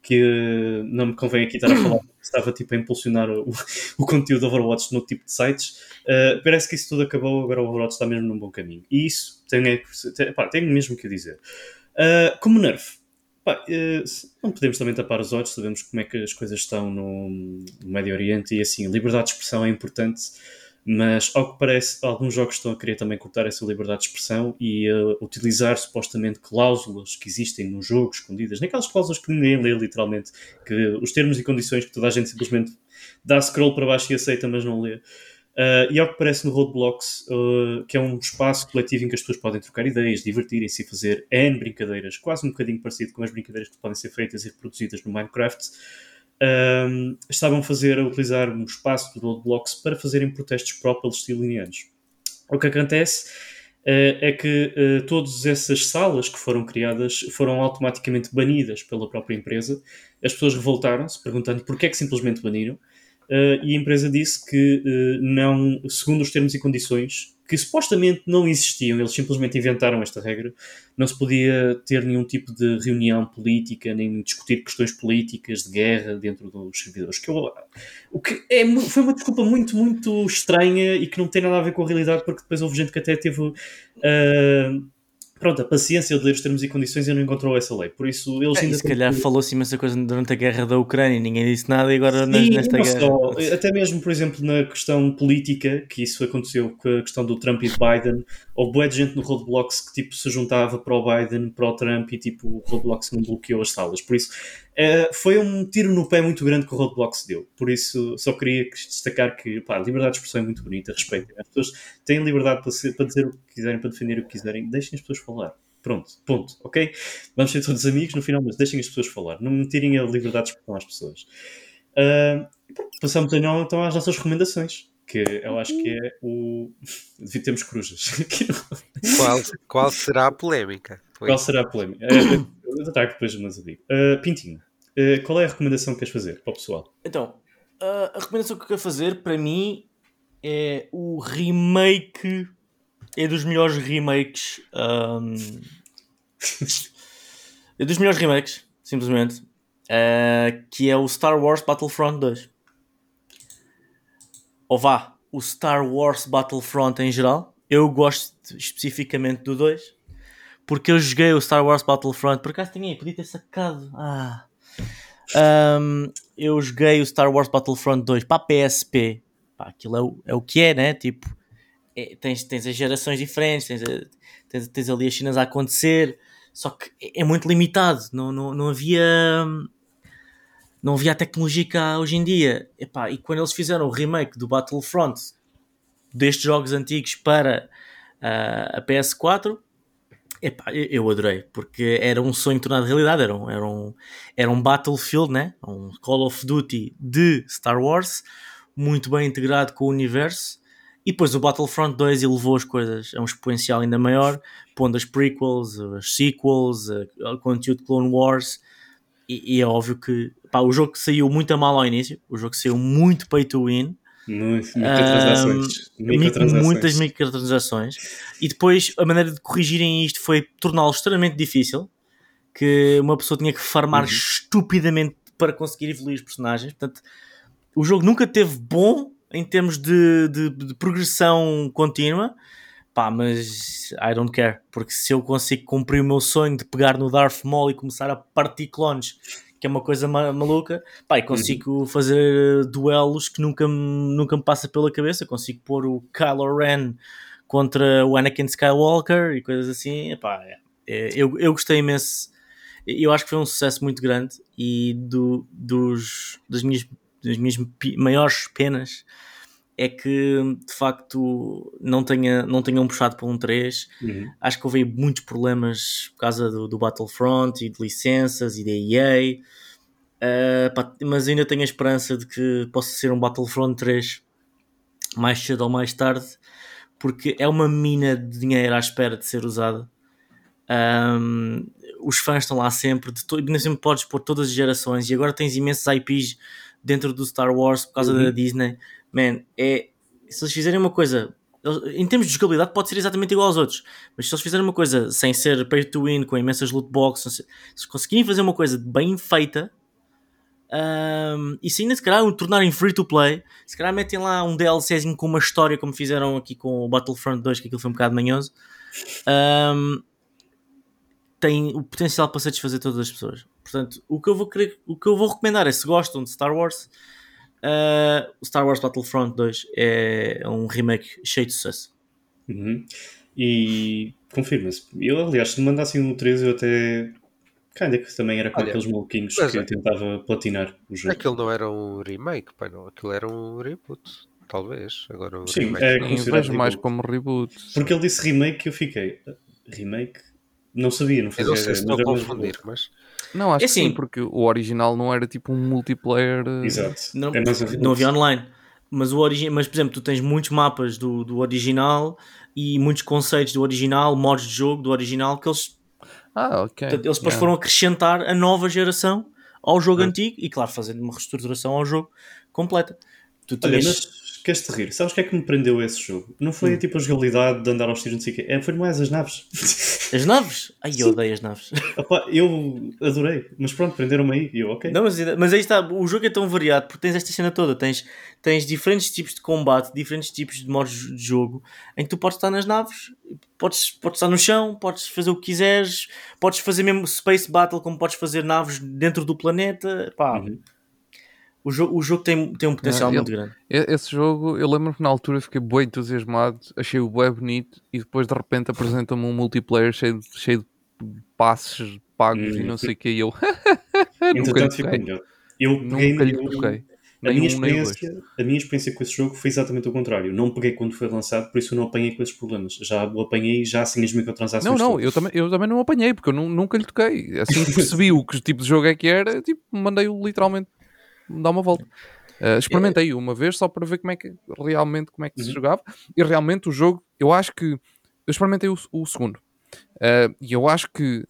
que não me convém aqui estar a falar, estava tipo a impulsionar o, o conteúdo do Overwatch no tipo de sites. Uh, parece que isso tudo acabou, agora o Overwatch está mesmo num bom caminho. E isso tenho, é pá, tenho mesmo que dizer. Uh, como Nerf, pá, uh, não podemos também tapar os olhos, sabemos como é que as coisas estão no, no Médio Oriente e assim, liberdade de expressão é importante mas ao que parece, alguns jogos estão a querer também cortar essa liberdade de expressão e uh, utilizar supostamente cláusulas que existem no jogo, escondidas, naquelas cláusulas que ninguém lê literalmente, que os termos e condições que toda a gente simplesmente dá scroll para baixo e aceita, mas não lê. Uh, e ao que parece no Roadblocks, uh, que é um espaço coletivo em que as pessoas podem trocar ideias, divertirem-se e fazer N brincadeiras, quase um bocadinho parecido com as brincadeiras que podem ser feitas e reproduzidas no Minecraft um, estavam a fazer, a utilizar um espaço do roadblocks para fazerem protestos pró-palestinianos. O que acontece uh, é que uh, todas essas salas que foram criadas foram automaticamente banidas pela própria empresa. As pessoas revoltaram-se, perguntando porquê é que simplesmente baniram. Uh, e a empresa disse que não, segundo os termos e condições, que supostamente não existiam, eles simplesmente inventaram esta regra. Não se podia ter nenhum tipo de reunião política, nem discutir questões políticas de guerra dentro dos servidores. Que eu, o que é, foi uma desculpa muito, muito estranha e que não tem nada a ver com a realidade, porque depois houve gente que até teve. Uh, pronto, a paciência de ler os termos e condições e não encontrou essa lei. Por isso, eles é, ainda. Se calhar que... falou-se imensa coisa durante a guerra da Ucrânia, ninguém disse nada e agora Sim, nesta guerra. Só, até mesmo, por exemplo, na questão política, que isso aconteceu com a questão do Trump e de Biden, houve boa de gente no Roadblocks que tipo, se juntava para o Biden, para o Trump e tipo, o Roadblocks não bloqueou as salas. Por isso, é, foi um tiro no pé muito grande que o Roadblocks deu. Por isso, só queria destacar que pá, a liberdade de expressão é muito bonita, respeitem. As pessoas têm liberdade para, ser, para dizer o que quiserem, para defender o que quiserem, deixem as pessoas falar. Pronto, ponto, ok? Vamos ser todos amigos no final, mas deixem as pessoas falar. Não tirem a liberdade de expressão às pessoas. Uh, passamos então, então às nossas recomendações, que eu acho que é o. Devia termos corujas. qual, qual será a polémica? Foi. Qual será a polémica? Uh, eu ataco depois, mas eu digo. Uh, Pintinho, uh, qual é a recomendação que queres fazer para o pessoal? Então, uh, a recomendação que eu quero fazer para mim é o remake é dos melhores remakes. Um, é dos melhores remakes, simplesmente. Que é o Star Wars Battlefront 2. ou vá, o Star Wars Battlefront em geral. Eu gosto especificamente do 2 porque eu joguei o Star Wars Battlefront. Por acaso tinha aí, podia ter sacado. Ah. Um, eu joguei o Star Wars Battlefront 2 para a PSP. Pá, aquilo é o, é o que é, né? Tipo, é, tens, tens as gerações diferentes, tens, tens, tens, ali as cenas a acontecer, só que é, é muito limitado. Não, não, não havia. Não havia a tecnologia cá hoje em dia. Epá, e quando eles fizeram o remake do Battlefront destes jogos antigos para uh, a PS4, Epá, eu adorei, porque era um sonho tornado realidade, era um, era um, era um Battlefield, né? um Call of Duty de Star Wars, muito bem integrado com o universo, e depois o Battlefront 2 elevou as coisas a um exponencial ainda maior, pondo as prequels, as sequels, o conteúdo de Clone Wars, e, e, é óbvio que pá, o jogo saiu muito a mal ao início, o jogo saiu muito pay to win, microtransações. Um, microtransações. Muitas microtransações. E depois a maneira de corrigirem isto foi torná-lo extremamente difícil. Que uma pessoa tinha que farmar uhum. estupidamente para conseguir evoluir os personagens. Portanto, o jogo nunca teve bom em termos de, de, de progressão contínua. Pá, mas I don't care, porque se eu consigo cumprir o meu sonho de pegar no Darth Maul e começar a partir clones que é uma coisa ma maluca, pá, e consigo uhum. fazer duelos que nunca, nunca me passa pela cabeça, consigo pôr o Kylo Ren contra o Anakin Skywalker e coisas assim, pá, é, é, eu, eu gostei imenso, eu acho que foi um sucesso muito grande e do, dos, das, minhas, das minhas maiores penas é que de facto não, tenha, não tenham puxado para um 3. Uhum. Acho que houve muitos problemas por causa do, do Battlefront e de licenças e da EA. Uh, pá, mas ainda tenho a esperança de que possa ser um Battlefront 3 mais cedo ou mais tarde, porque é uma mina de dinheiro à espera de ser usada. Um, os fãs estão lá sempre, de to... sempre podes pôr todas as gerações, e agora tens imensos IPs dentro do Star Wars por causa uhum. da Disney man, é. Se eles fizerem uma coisa. Em termos de jogabilidade, pode ser exatamente igual aos outros, mas se eles fizerem uma coisa sem ser pay to win, com imensas loot boxes, se conseguirem fazer uma coisa bem feita, um, e se ainda se calhar o tornarem free to play, se calhar metem lá um DLCzinho com uma história, como fizeram aqui com o Battlefront 2, que aquilo foi um bocado manhoso, um, tem o potencial para satisfazer todas as pessoas. Portanto, o que eu vou querer, o que eu vou recomendar é se gostam de Star Wars, Uh, o Star Wars Battlefront 2 é um remake cheio de sucesso. Uhum. E confirma-se. Eu, aliás, se me mandassem um 3, eu até. Kinda que também era com Olha, aqueles maluquinhos que é. tentava platinar o jogo. Aquilo não era um remake, pai, não. Aquilo era um reboot. Talvez. Agora um Sim, remake. é considerado mais como reboot. Porque ele disse remake e eu fiquei. Remake? Não sabia, não fazia Eu não sei se estou a confundir, mas. Não, acho é que sim, assim. porque o original não era tipo um multiplayer. Eh, Exato. Não, é não havia online. Mas, o origi mas, por exemplo, tu tens muitos mapas do, do original e muitos conceitos do original, modos de jogo do original que eles. Ah, ok. Eles depois yeah. foram acrescentar a nova geração ao jogo antigo e, claro, fazendo uma reestruturação ao jogo completa. Tu Olha, mas queres-te rir? Sabes o que é que me prendeu esse jogo? Não foi hum. tipo a jogabilidade de andar aos tiros, não sei o quê. É, foi mais as naves. As naves? Ai, eu Sim. odeio as naves. Opa, eu adorei. Mas pronto, prenderam-me aí e eu, ok. Não, mas, mas aí está, o jogo é tão variado porque tens esta cena toda. Tens, tens diferentes tipos de combate, diferentes tipos de modos de jogo em que tu podes estar nas naves, podes, podes estar no chão, podes fazer o que quiseres, podes fazer mesmo Space Battle como podes fazer naves dentro do planeta. Pá. Uhum o, jo o jogo tem, tem um potencial muito grande. Esse jogo, eu lembro que na altura fiquei bem entusiasmado, achei-o bem bonito e depois de repente apresenta-me um multiplayer cheio, de, cheio de passes pagos hum, e não sei o que. E eu lhe toquei. Eu nunca lhe toquei. A minha, experiência, a minha experiência com esse jogo foi exatamente o contrário. Não peguei quando foi lançado, por isso eu não apanhei com esses problemas. Já o apanhei já sem as microtransações. Não, não, eu também, eu também não apanhei, porque eu nunca lhe toquei. Assim que percebi o que tipo de jogo é que era, tipo, mandei-o literalmente dar uma volta. Uh, experimentei uma vez só para ver como é que realmente como é que uhum. se jogava e realmente o jogo, eu acho que eu experimentei o, o segundo uh, e eu acho que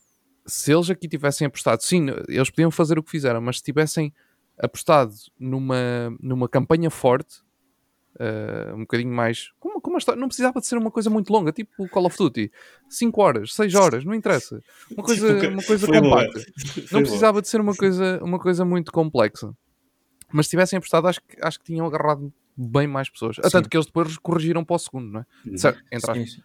se eles aqui tivessem apostado, sim, eles podiam fazer o que fizeram, mas se tivessem apostado numa, numa campanha forte, uh, um bocadinho mais. Como, como história, não precisava de ser uma coisa muito longa, tipo Call of Duty, 5 horas, 6 horas, não interessa. Uma coisa, uma coisa compacta. Não precisava de ser uma coisa, uma coisa muito complexa. Mas se tivessem apostado, acho que, acho que tinham agarrado bem mais pessoas. Ah, Tanto que eles depois corrigiram para o segundo, não é? Uhum. Certo, entre Sim, aspas. sim.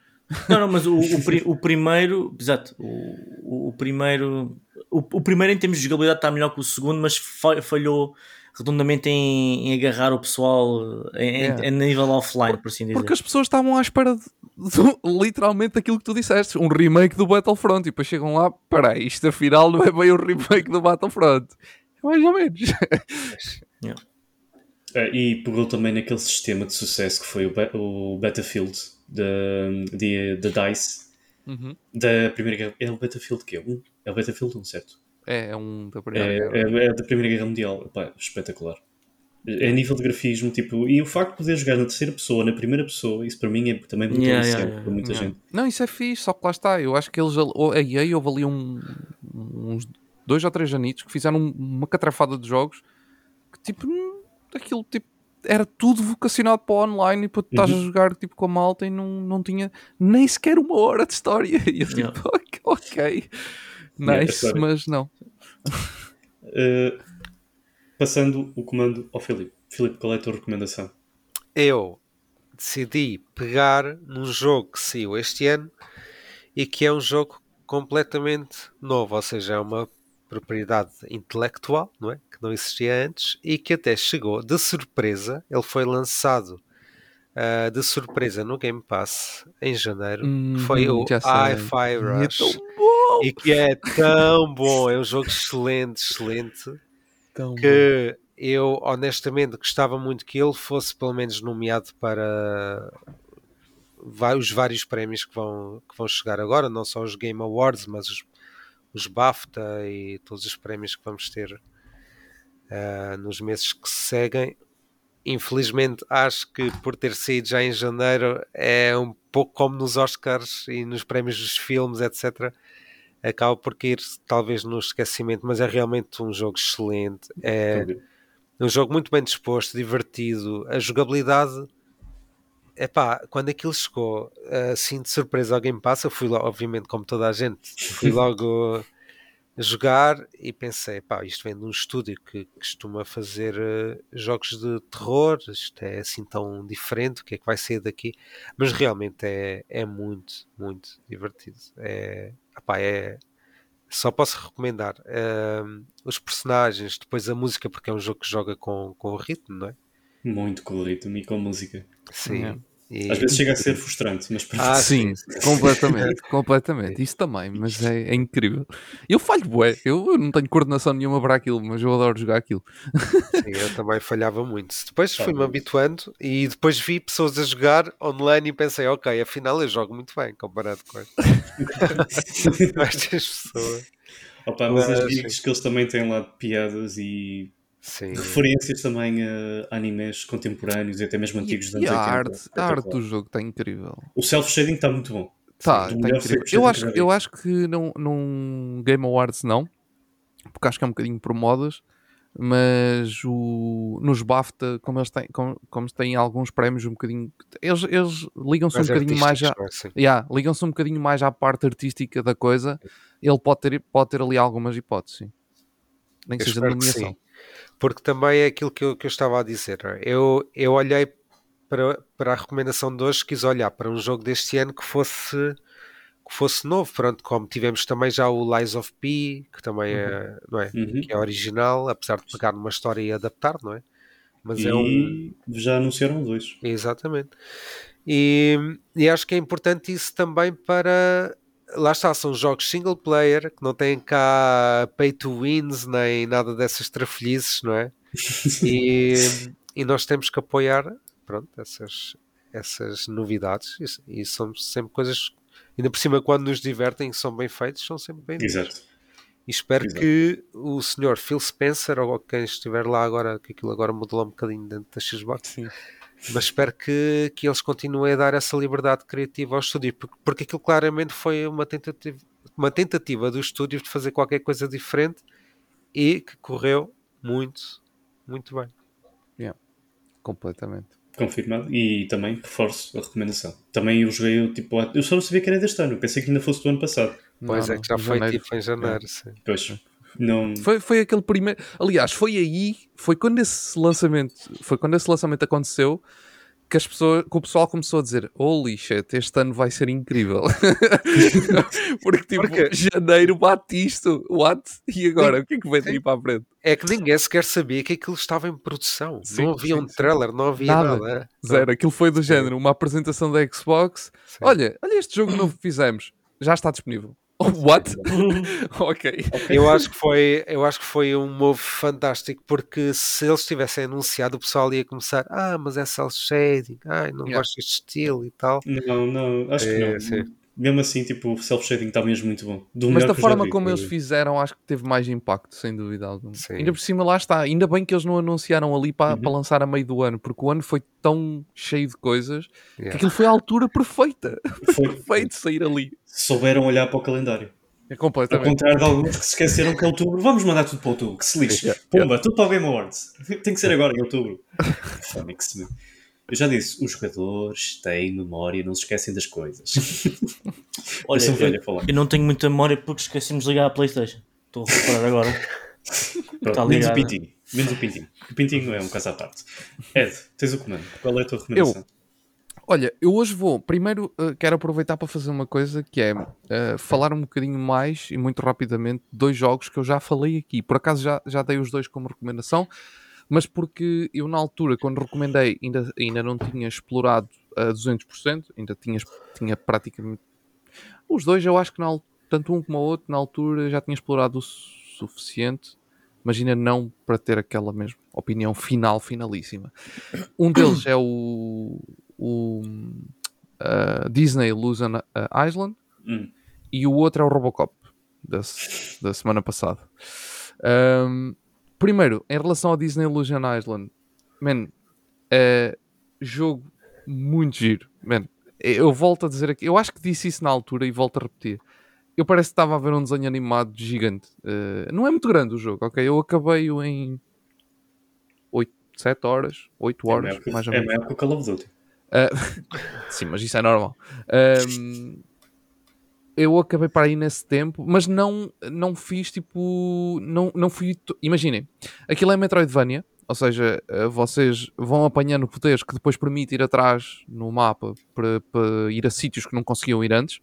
Não, não, mas o, o, pri- o primeiro, exato, o, o- primeiro, o, o primeiro em termos de jogabilidade está melhor que o segundo, mas fa- falhou redondamente em, em agarrar o pessoal em, em- É. em nível offline, por assim dizer. Porque as pessoas estavam à espera de, de- literalmente daquilo que tu disseste, um remake do Battlefront, e depois chegam lá, peraí, isto afinal não é bem o remake do Battlefront. É Mais ou menos. Ah, e pegou também naquele sistema de sucesso que foi o, o Battlefield da DICE Uhum. da Primeira Guerra. É o Battlefield que é? Um? É o Battlefield 1, certo? É, é um da É, primeira guerra. é, é da Primeira Guerra Mundial. Epá, espetacular. É a nível de grafismo, tipo, e o facto de poder jogar na terceira pessoa, na primeira pessoa, isso para mim é também muito Yeah, yeah, yeah. para muita Não. gente. Não, isso é fixe, só que lá está. Eu acho que eles, a EA, houve ali um- uns dois ou três anitos que fizeram uma catrafada de jogos que tipo, aquilo tipo, era tudo vocacionado para o online e para tu estás a Uhum. jogar tipo com a malta e não, não tinha nem sequer uma hora de história. E eu tipo, ok, ok, Yeah, a nice, história. mas não. Uh, passando o comando ao Filipe. Filipe, qual é a tua recomendação? eu decidi pegar num jogo que saiu este ano e que é um jogo completamente novo, ou seja, é uma propriedade intelectual, não é? Que não existia antes e que até chegou de surpresa. Ele foi lançado ah, de surpresa no Game Pass em janeiro. que foi o. Hi-Fi E é Rush. bom, E que é tão bom, é um jogo excelente, excelente tão bom. que eu honestamente gostava muito que ele fosse pelo menos nomeado para os vários prémios que vão, que vão chegar agora, não só os Game Awards, mas os, os BAFTA e todos os prémios que vamos ter ah, nos meses que se seguem. Infelizmente, acho que por ter saído já em janeiro é um pouco como nos Oscars e nos prémios dos filmes, etc. Acaba por cair talvez no esquecimento, mas é realmente um jogo excelente. É, é um jogo muito bem disposto, divertido. A jogabilidade, epá, quando aquilo chegou assim de surpresa ao Game Pass, eu fui logo, obviamente, como toda a gente, fui logo jogar e pensei, pá, isto vem de um estúdio que costuma fazer eh, jogos de terror, isto é assim tão diferente, o que é que vai sair daqui? Mas realmente é, é muito, muito divertido. É, epá, é, só posso recomendar. Ahm, os personagens, depois a música, porque é um jogo que joga com, com o ritmo, não é? Muito com o ritmo e com música. Sim. É. E- Às vezes chega a ser frustrante, mas para Ah, sim, completamente, completamente. Isso também, mas é, é incrível. Eu falho, bué. Eu não tenho coordenação nenhuma para aquilo, mas eu adoro jogar aquilo. Sim, eu também falhava muito. Depois Tá fui-me habituando e depois vi pessoas a jogar online e pensei, ok, afinal eu jogo muito bem comparado com estas com estas pessoas. Opa, mas Mas, as gigs que eles também têm lá de piadas e Sim, referências também a animes contemporâneos e até mesmo antigos E anos a 80. arte, a arte do jogo está incrível. O self-shading está muito bom. Tá, tá incrível. Eu acho, eu acho que não, num Game Awards não, porque acho que é um bocadinho por modas, mas o, nos BAFTA, como eles têm, como, como têm alguns prémios um bocadinho, eles, eles ligam-se um bocadinho mais à, artísticos, não é? Sim. yeah, ligam-se um bocadinho mais à parte artística da coisa, ele pode ter, pode ter ali algumas hipóteses, sim. Nem que Eu seja nomeação. Porque também é aquilo que eu, que eu estava a dizer. é? Eu, eu olhei para, para a recomendação de hoje, quis olhar para um jogo deste ano que fosse que fosse novo, pronto, como tivemos também já o Lies of P, que também é, não é, Uhum. que é original, apesar de pegar numa história e adaptar, não é? Mas é um, E já anunciaram dois. Exatamente. E, e acho que é importante isso também para. Lá está, são jogos single player que não têm cá pay to wins nem nada dessas trafolhices, não é? E, e nós temos que apoiar pronto, essas, essas novidades e, e são sempre coisas, ainda por cima, quando nos divertem, são bem feitos, são sempre bem Exato. e espero Exato. que o senhor Phil Spencer ou quem estiver lá agora, que aquilo agora mudou um bocadinho dentro da Xbox, mas espero que, que eles continuem a dar essa liberdade criativa ao estúdio, porque, porque aquilo claramente foi uma tentativa, uma tentativa do estúdio de fazer qualquer coisa diferente e que correu muito, muito bem. Completamente. Confirmado. E também reforço a recomendação. Também eu joguei o tipo. Eu só não sabia que era deste ano. Eu pensei que ainda fosse do ano passado. Pois Não, é, não, que já foi janeiro. tipo em janeiro, sim. Pois. Não. Foi, foi aquele primeiro. Aliás, foi aí, foi quando esse lançamento, foi quando esse lançamento aconteceu que, as pessoas, que o pessoal começou a dizer holy shit, este ano vai ser incrível. Porque tipo, Porque- janeiro bate isto, what? E agora? O que é que vai daí para a frente? É que ninguém sequer sabia que aquilo estava em produção. Sim, não havia sim, um sim. trailer, não havia Nada. nada. Zero, aquilo foi do Sim. género, uma apresentação da Xbox. Sim. Olha, olha este jogo novo que fizemos, já está disponível. Oh, what? ok. Eu acho que foi, eu acho que foi um move fantástico porque se eles tivessem anunciado, o pessoal ia começar, ah, mas é cel shading, ai, não Yeah. gosto deste estilo e tal. Não, não, acho que É, não. sim. Mesmo assim, tipo, o self-shading está mesmo muito bom. Do Mas da que forma vi. como eles fizeram, acho que teve mais impacto, sem dúvida alguma. Sim. Ainda por cima, lá está. Ainda bem que eles não anunciaram ali para Uhum. para lançar a meio do ano, porque o ano foi tão cheio de coisas que Yeah. aquilo foi a altura perfeita. Foi, Perfeito sair ali. souberam olhar para o calendário. É Ao completamente. contrário de alguns que se esqueceram que é outubro, vamos mandar tudo para outubro, que se lixe. Yeah, Pumba, tudo para o Game Awards. Tem que ser agora, em outubro. Fónix, meu. Eu já disse, os jogadores têm memória, não se esquecem das coisas. Olha, eu velho eu, eu não tenho muita memória porque esquecemos de ligar a Playstation. Estou a reparar agora. Pronto, menos o. Pintinho. Menos o Pintinho. O Pintinho é um caso à parte. Ed, tens o comando. Qual é a tua recomendação? Olha, eu hoje vou. Primeiro, eh, quero aproveitar para fazer uma coisa que é eh, falar um bocadinho mais e muito rapidamente de dois jogos que eu já falei aqui. Por acaso já, já dei os dois como recomendação, mas porque eu, na altura, quando recomendei, ainda, ainda não tinha explorado a 200%, ainda tinha, tinha praticamente. Os dois, eu acho que na, tanto um como o outro, na altura, já tinha explorado o suficiente, mas ainda não para ter aquela mesma opinião final, finalíssima. Um deles é o, o uh, Disney Illusion Island Hum. e o outro é o Robocop da, da semana passada. Um, primeiro, em relação ao Disney Illusion Island, man, é jogo muito giro. Man, eu volto a dizer aqui, eu acho que disse isso na altura e volto a repetir. Eu parece que estava a ver um desenho animado gigante. Uh, não é muito grande o jogo, ok? Eu acabei-o em 8, 7 horas, 8 É horas, que- mais ou é menos. maior que o Call of Duty. Sim, mas isso é normal. Ahm, eu acabei para aí nesse tempo, mas não, não fiz tipo. Não, não fui. Imaginem, aquilo é Metroidvania, ou seja, eh, vocês vão apanhando poderes que depois permite ir atrás no mapa para, para ir a sítios que não conseguiam ir antes,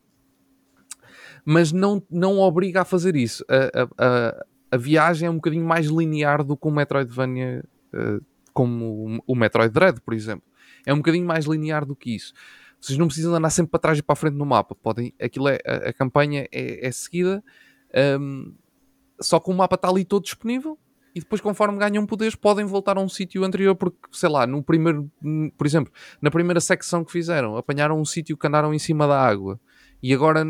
mas não, não obriga a fazer isso. A, a, a, a viagem é um bocadinho mais linear do que o Metroidvania, eh, como o Metroid Dread, por exemplo é um bocadinho mais linear do que isso. Vocês não precisam andar sempre para trás e para a frente no mapa. Podem, aquilo é, a, a campanha é, é seguida, hum, só que o mapa está ali todo disponível e depois, conforme ganham poderes, podem voltar a um sítio anterior, porque, sei lá, no primeiro, por exemplo, na primeira secção que fizeram, apanharam um sítio que andaram em cima da água e agora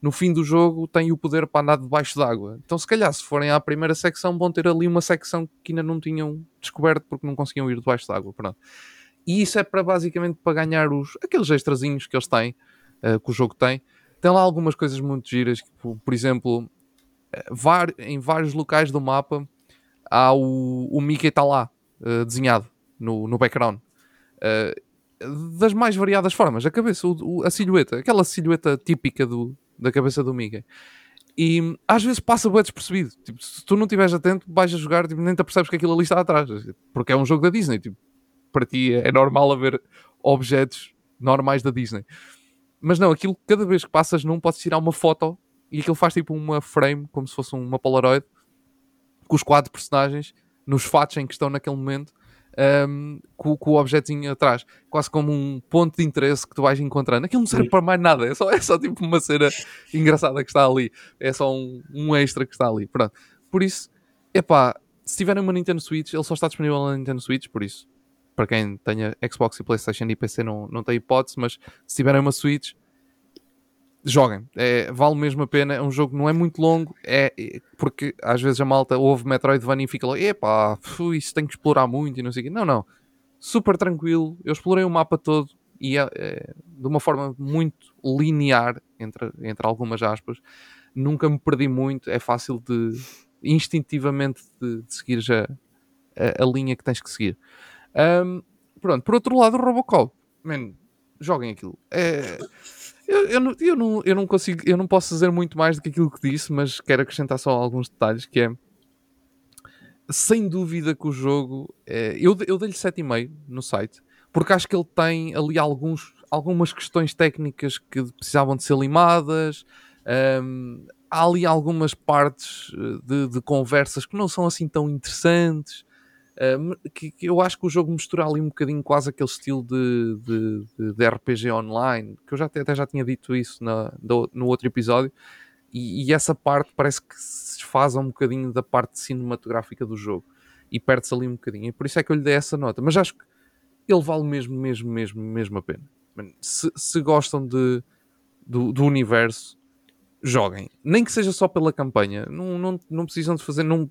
no fim do jogo têm o poder para andar debaixo d'água. Então, se calhar, se forem à primeira secção, vão ter ali uma secção que ainda não tinham descoberto porque não conseguiam ir debaixo d'água. Pronto. E isso é para basicamente para ganhar os, aqueles extrazinhos que eles têm, eh, que o jogo tem. Tem lá algumas coisas muito giras, tipo, por exemplo, eh, var- em vários locais do mapa há o, o Mickey está lá, eh, desenhado no, no background. Eh, das mais variadas formas, a cabeça, o- o- a silhueta, aquela silhueta típica do, da cabeça do Mickey. E às vezes passa bem despercebido. Tipo, se tu não estiveres atento, vais a jogar, tipo, nem te percebes que aquilo ali está atrás. Porque é um jogo da Disney. Tipo, para ti é normal haver objetos normais da Disney. Mas não, aquilo cada vez que passas num podes tirar uma foto e aquilo faz tipo uma frame, como se fosse uma Polaroid, com os quatro personagens nos fatos em que estão naquele momento, um, com, com o objetinho atrás, quase como um ponto de interesse que tu vais encontrando. Aquilo não serve para mais nada, é só, é só tipo uma cena engraçada que está ali, é só um, um extra que está ali. Pronto. Por isso, epá, se tiverem uma Nintendo Switch, ele só está disponível na Nintendo Switch, por isso para quem tenha Xbox e Playstation e PC não, não tem hipótese, mas se tiverem uma Switch, joguem. É, vale mesmo a pena. É um jogo que não é muito longo, é, é- porque às vezes a malta ouve Metroidvania e fica lá, epá, isso tem que explorar muito e não sei o quê. Não, não. Super tranquilo. Eu explorei o mapa todo e é, é, de uma forma muito linear, entre, entre algumas aspas. Nunca me perdi muito. É fácil de instintivamente de, de seguir já a, a linha que tens que seguir. Ahm, pronto, por outro lado, o Robocop, man, joguem aquilo. É, eu, eu, não, eu, não, eu não consigo, eu não posso dizer muito mais do que aquilo que disse, mas quero acrescentar só alguns detalhes que é sem dúvida que o jogo. É, eu eu dei-lhe 7,5 no site, porque acho que ele tem ali alguns, algumas questões técnicas que precisavam de ser limadas. Um, há ali algumas partes eh, de, de, conversas que não são assim tão interessantes. Uh, que, que, eu acho que o jogo mistura ali um bocadinho quase aquele estilo de, de, de RPG online, que eu já, até já tinha dito isso na, do, no outro episódio, e, e, essa parte parece que se desfaz um bocadinho da parte cinematográfica do jogo e perde-se ali um bocadinho. E por isso é que eu lhe dei essa nota. Mas acho que ele vale mesmo, mesmo, mesmo, mesmo a pena. Se, se gostam de, do, do universo, joguem. Nem que seja só pela campanha. Não, não, não precisam de fazer. Não,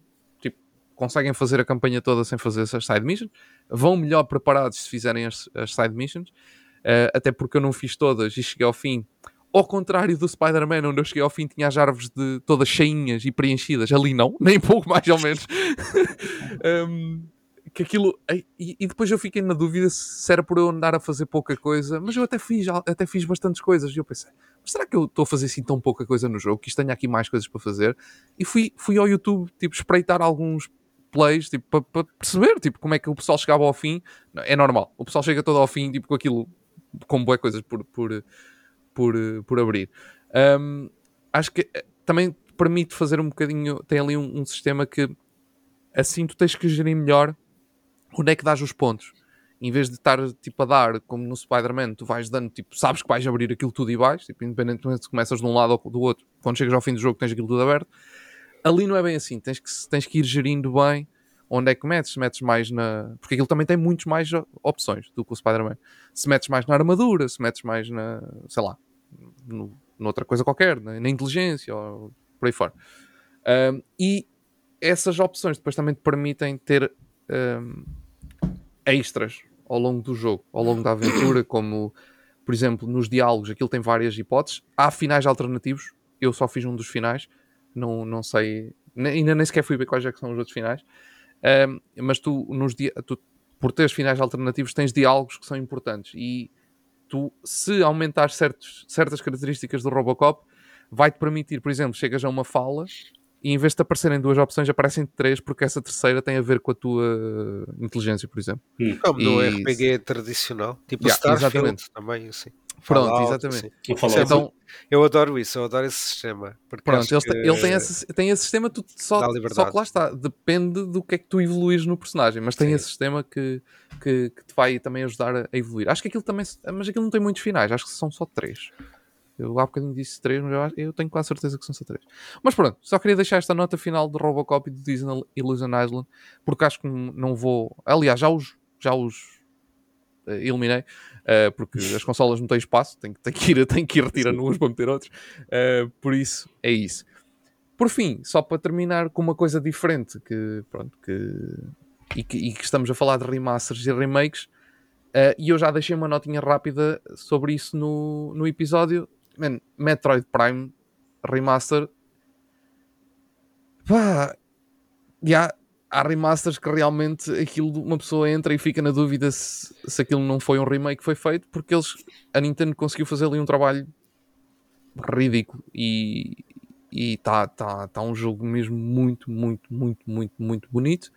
conseguem fazer a campanha toda sem fazer essas side missions. Vão melhor preparados se fizerem as, as side missions. Uh, até porque eu não fiz todas e cheguei ao fim. Ao contrário do Spider-Man, onde eu cheguei ao fim, tinha as árvores de todas cheinhas e preenchidas. Ali não, nem pouco mais ou menos. um, que aquilo. E, e, depois eu fiquei na dúvida se era por eu andar a fazer pouca coisa, mas eu até fiz, até fiz bastantes coisas. E eu pensei, será que eu estou a fazer assim tão pouca coisa no jogo que isto tenha aqui mais coisas para fazer? E fui, fui ao YouTube, tipo, espreitar alguns plays, tipo, para, para perceber, tipo, como é que o pessoal chegava ao fim. É normal, o pessoal chega todo ao fim, tipo, com aquilo, com boas coisas por, por, por, por abrir. Um, acho que eh, também permite fazer um bocadinho, tem ali um, um sistema que assim tu tens que gerir melhor onde é que dás os pontos em vez de estar tipo a dar como no Spider-Man, tu vais dando, tipo, sabes que vais abrir aquilo tudo e vais, tipo, independentemente se começas de um lado ou do outro, quando chegas ao fim do jogo tens aquilo tudo aberto. Ali não é bem assim, tens que, tens que ir gerindo bem onde é que metes, se metes mais na. Porque aquilo também tem muitas mais opções do que o Spider-Man. Se metes mais na armadura, se metes mais na. sei lá, no, noutra coisa qualquer, na, na inteligência ou por aí fora. Um, e essas opções depois também te permitem ter um, extras ao longo do jogo, ao longo da aventura, como por exemplo nos diálogos, aquilo tem várias hipóteses. Há finais alternativos, eu só fiz um dos finais, não, não sei, ainda nem sequer fui ver quais é são os outros finais. Mas tu, nos tu, por teres finais alternativos, tens diálogos que são importantes e tu, se aumentares certos, certas características do Robocop, vai-te permitir, por exemplo, chegas a uma fala e em vez de aparecerem duas opções, aparecem três, porque essa terceira tem a ver com a tua inteligência, por exemplo. Hum. Como no e... RPG tradicional, tipo yeah, Starfield exatamente. também, assim. Pronto, Fallout, exatamente. Assim. Então, eu adoro isso, eu adoro esse sistema. Pronto, ele, que... ele, tem, esse, tem esse sistema, tu só, só que lá está, depende do que é que tu evoluís no personagem, mas tem sim. esse sistema que, que, que, te vai também ajudar a evoluir. Acho que aquilo também, mas aquilo não tem muitos finais, acho que são só três. Eu há bocadinho disse 3, mas eu, eu tenho quase certeza que são só 3. Mas pronto, só queria deixar esta nota final de Robocop e de Disney Illusion Island, porque acho que não vou. Aliás, já os, já os uh, eliminei, uh, porque as consolas não têm espaço, tenho, tenho, que, ir, tenho que ir retirando uns para meter outros. Uh, por isso, é isso. Por fim, só para terminar com uma coisa diferente, que pronto, que, e, que, e que estamos a falar de remasters e remakes. E eu já deixei uma notinha rápida sobre isso no, no episódio man, Metroid Prime Remaster. Pá, já há remasters que realmente aquilo uma pessoa entra e fica na dúvida se, se aquilo não foi um remake que foi feito, porque eles a Nintendo conseguiu fazer ali um trabalho ridículo e está tá, tá um jogo mesmo muito, muito, muito, muito, muito bonito.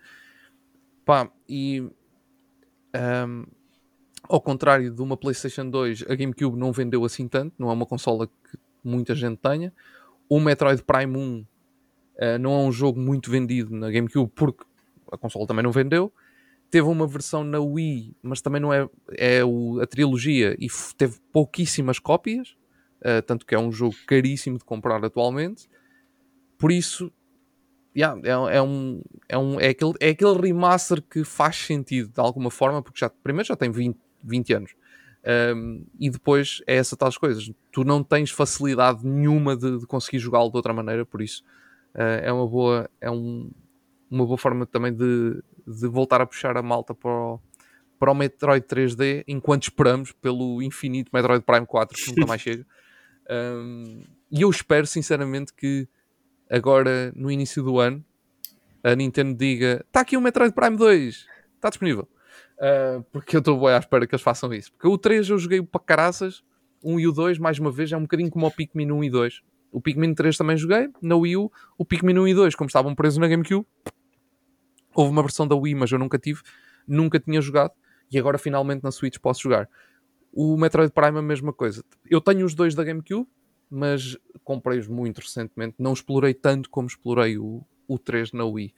Pá, e um, ao contrário de uma PlayStation 2, a GameCube não vendeu assim tanto, não é uma consola que muita gente tenha. O Metroid Prime 1 uh, eh, não é um jogo muito vendido na GameCube porque a consola também não vendeu. Teve uma versão na Wii, mas também não é, é o, a trilogia e teve pouquíssimas cópias, uh, tanto que é um jogo caríssimo de comprar atualmente. Por isso, yeah, é, é, um, é, um, é, aquele, é aquele remaster que faz sentido de alguma forma, porque já, primeiro já tem 20, 20 anos. Um, e depois é essa tais coisas. Tu não tens facilidade nenhuma de, de conseguir jogá-lo de outra maneira, por isso uh, é uma boa, é um, uma boa forma também de, de voltar a puxar a malta para o, para o Metroid 3D enquanto esperamos pelo infinito Metroid Prime 4 que nunca mais chega. Um, e eu espero sinceramente que agora no início do ano a Nintendo diga: está aqui o Metroid Prime 2, está disponível. Uh, porque eu estou bem à espera que eles façam isso. Porque o 3 eu joguei para caraças, 1 e o 2, mais uma vez, é um bocadinho como o Pikmin 1 e 2. O Pikmin 3 também joguei, na Wii U. O Pikmin 1 e 2, como estavam presos na GameCube, houve uma versão da Wii, mas eu nunca tive, nunca tinha jogado e agora finalmente na Switch posso jogar. O Metroid Prime é a mesma coisa. Eu tenho os dois da GameCube, mas comprei-os muito recentemente. Não explorei tanto como explorei o, o 3 na Wii.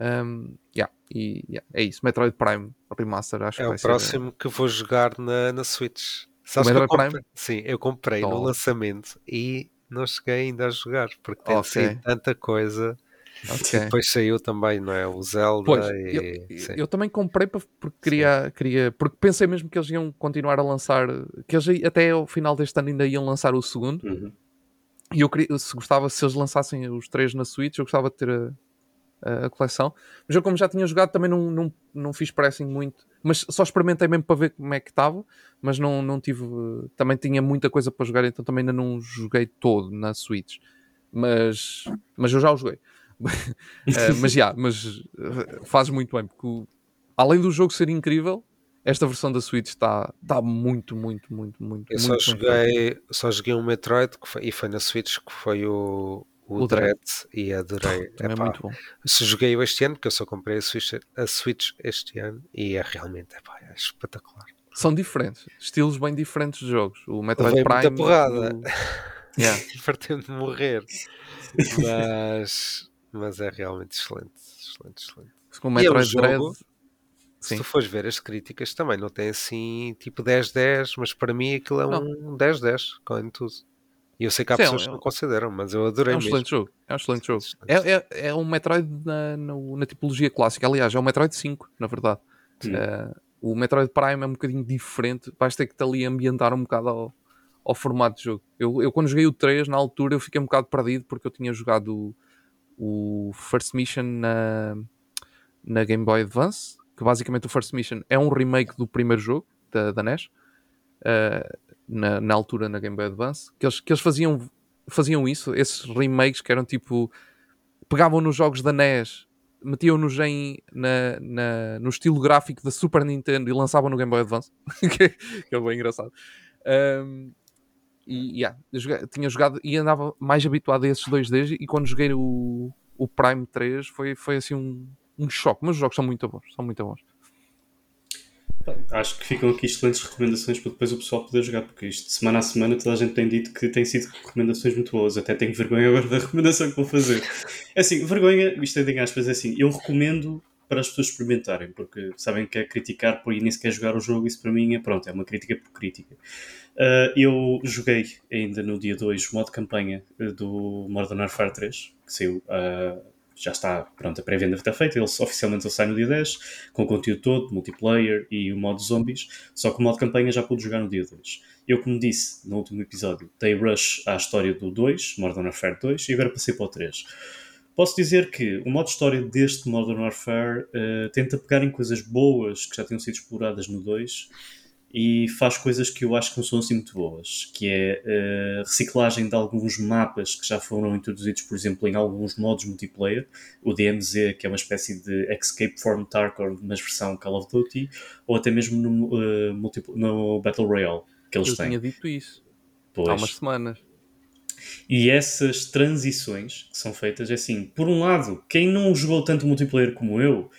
Um, yeah, e yeah, é isso. Metroid Prime Remaster, acho é que vai o próximo ser... que vou jogar na, na Switch. Sabes Metroid comprei... Prime? Sim, eu comprei oh. no lançamento e não cheguei ainda a jogar porque tem okay. tanta coisa. Okay. Depois saiu também, não é? O Zelda pois, e... eu, eu, também comprei porque queria, queria, porque pensei mesmo que eles iam continuar a lançar, que eles até ao final deste ano ainda iam lançar o segundo. Uhum. E eu queria, se gostava, se eles lançassem os três na Switch, eu gostava de ter a, a, a coleção. Mas eu, como já tinha jogado, também não, não, não fiz pressing muito. Mas só experimentei mesmo para ver como é que estava. Mas não, não tive. Também tinha muita coisa para jogar, então também ainda não joguei todo na Switch. Mas, mas eu já o joguei. uh, mas já, yeah, mas eh, faz muito bem, porque o, além do jogo ser incrível, esta versão da Switch está tá muito, muito, muito, muito. Eu muito, só, joguei, só joguei um Metroid que foi, e foi na Switch que foi o, o, o Dread, e adorei. é muito bom. Se joguei este ano, porque eu só comprei a Switch, a Switch este ano e é realmente epá, é espetacular. São diferentes, estilos bem diferentes de jogos. O Metroid Levei Prime. Muita porrada. O... Yeah. Partendo de morrer. Mas, mas é realmente excelente. Excelente, excelente. Com o Metroid é um Dread. jogo, se tu fores ver as críticas, também não tem assim tipo 10-10, mas para mim aquilo é um 10-10, com tudo. E eu sei que há Sim, pessoas é que um- não consideram, mas eu adorei É um mesmo. excelente jogo. É um excelente jogo. É, é, é um Metroid na, no- na tipologia clássica. Aliás, é um Metroid 5, na verdade. Eh, o Metroid Prime é um bocadinho diferente. Vais ter que te ali ambientar um bocado ao, ao formato de jogo. Eu, eu, quando joguei o 3, na altura, eu fiquei um bocado perdido porque eu tinha jogado o, o First Mission na, na Game Boy Advance. Que basicamente o First Mission é um remake do primeiro jogo da, da NES. eh, na, na altura na Game Boy Advance. Que eles, que eles faziam, faziam isso, esses remakes que eram tipo. Pegavam nos jogos da NES, metiam-nos em, na, na- no estilo gráfico da Super Nintendo e lançavam no Game Boy Advance. que, é bem engraçado. Um, e yeah, joguei- tinha jogado e andava mais habituado a esses 2Ds e quando joguei o, o Prime 3 foi, foi assim um, um choque, mas os jogos são muito bons, são muito bons. Acho que ficam aqui excelentes recomendações para depois o pessoal poder jogar, porque isto, semana a semana, toda a gente tem dito que tem sido recomendações muito boas. Até tenho vergonha agora da recomendação que vou fazer. É assim, vergonha, isto é de aspas, é assim, eu recomendo para as pessoas experimentarem, porque sabem que é criticar por nem sequer jogar o jogo, isso para mim é pronto, é uma crítica por crítica. Uh, eu joguei ainda no dia 2 o modo campanha uh, do Modern Warfare 3, que saiu, uh, já está, pronto, a pré-venda está feita, ele, oficialmente ele sai no dia 10, com o conteúdo todo, multiplayer e o modo zombies, só que o modo campanha já pude jogar no dia 2. Eu, como disse no último episódio, dei rush à história do 2, Modern Warfare 2, e agora passei para o 3. Posso dizer que o modo história deste Modern Warfare uh, tenta pegar em coisas boas que já tinham sido exploradas no 2 e faz coisas que eu acho que não são assim muito boas, que é uh, reciclagem de alguns mapas que já foram introduzidos, por exemplo, em alguns modos multiplayer, o DMZ, que é uma espécie de Escape from Tarkov, mas versão Call of Duty, ou até mesmo no, uh, no Battle Royale que eles Eu têm. tinha dito isso há Pois. umas semanas. E essas transições que são feitas, é assim, por um lado, quem não jogou tanto multiplayer como eu,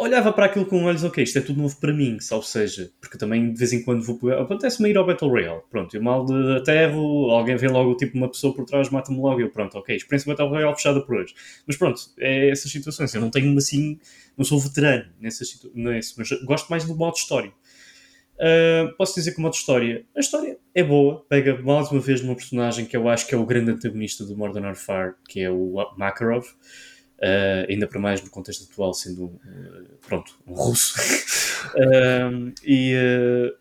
olhava para aquilo com olhos, ok, isto é tudo novo para mim, salvo seja, porque também de vez em quando vou acontece-me ir ao Battle Royale, pronto, eu mal de aterro, alguém vê logo tipo uma pessoa por trás, mata-me logo, eu pronto, ok, experiência Battle Royale fechada por hoje. Mas pronto, é essas situações, eu não tenho assim, não sou veterano nessas situ- nesse, mas gosto mais do modo história. Uh, posso dizer que o modo história, a história é boa, pega mais uma vez numa personagem que eu acho que é o grande antagonista do Modern Warfare, que é o Makarov, Uh, ainda para mais no contexto atual, sendo uh, pronto, um russo. Um, e uh,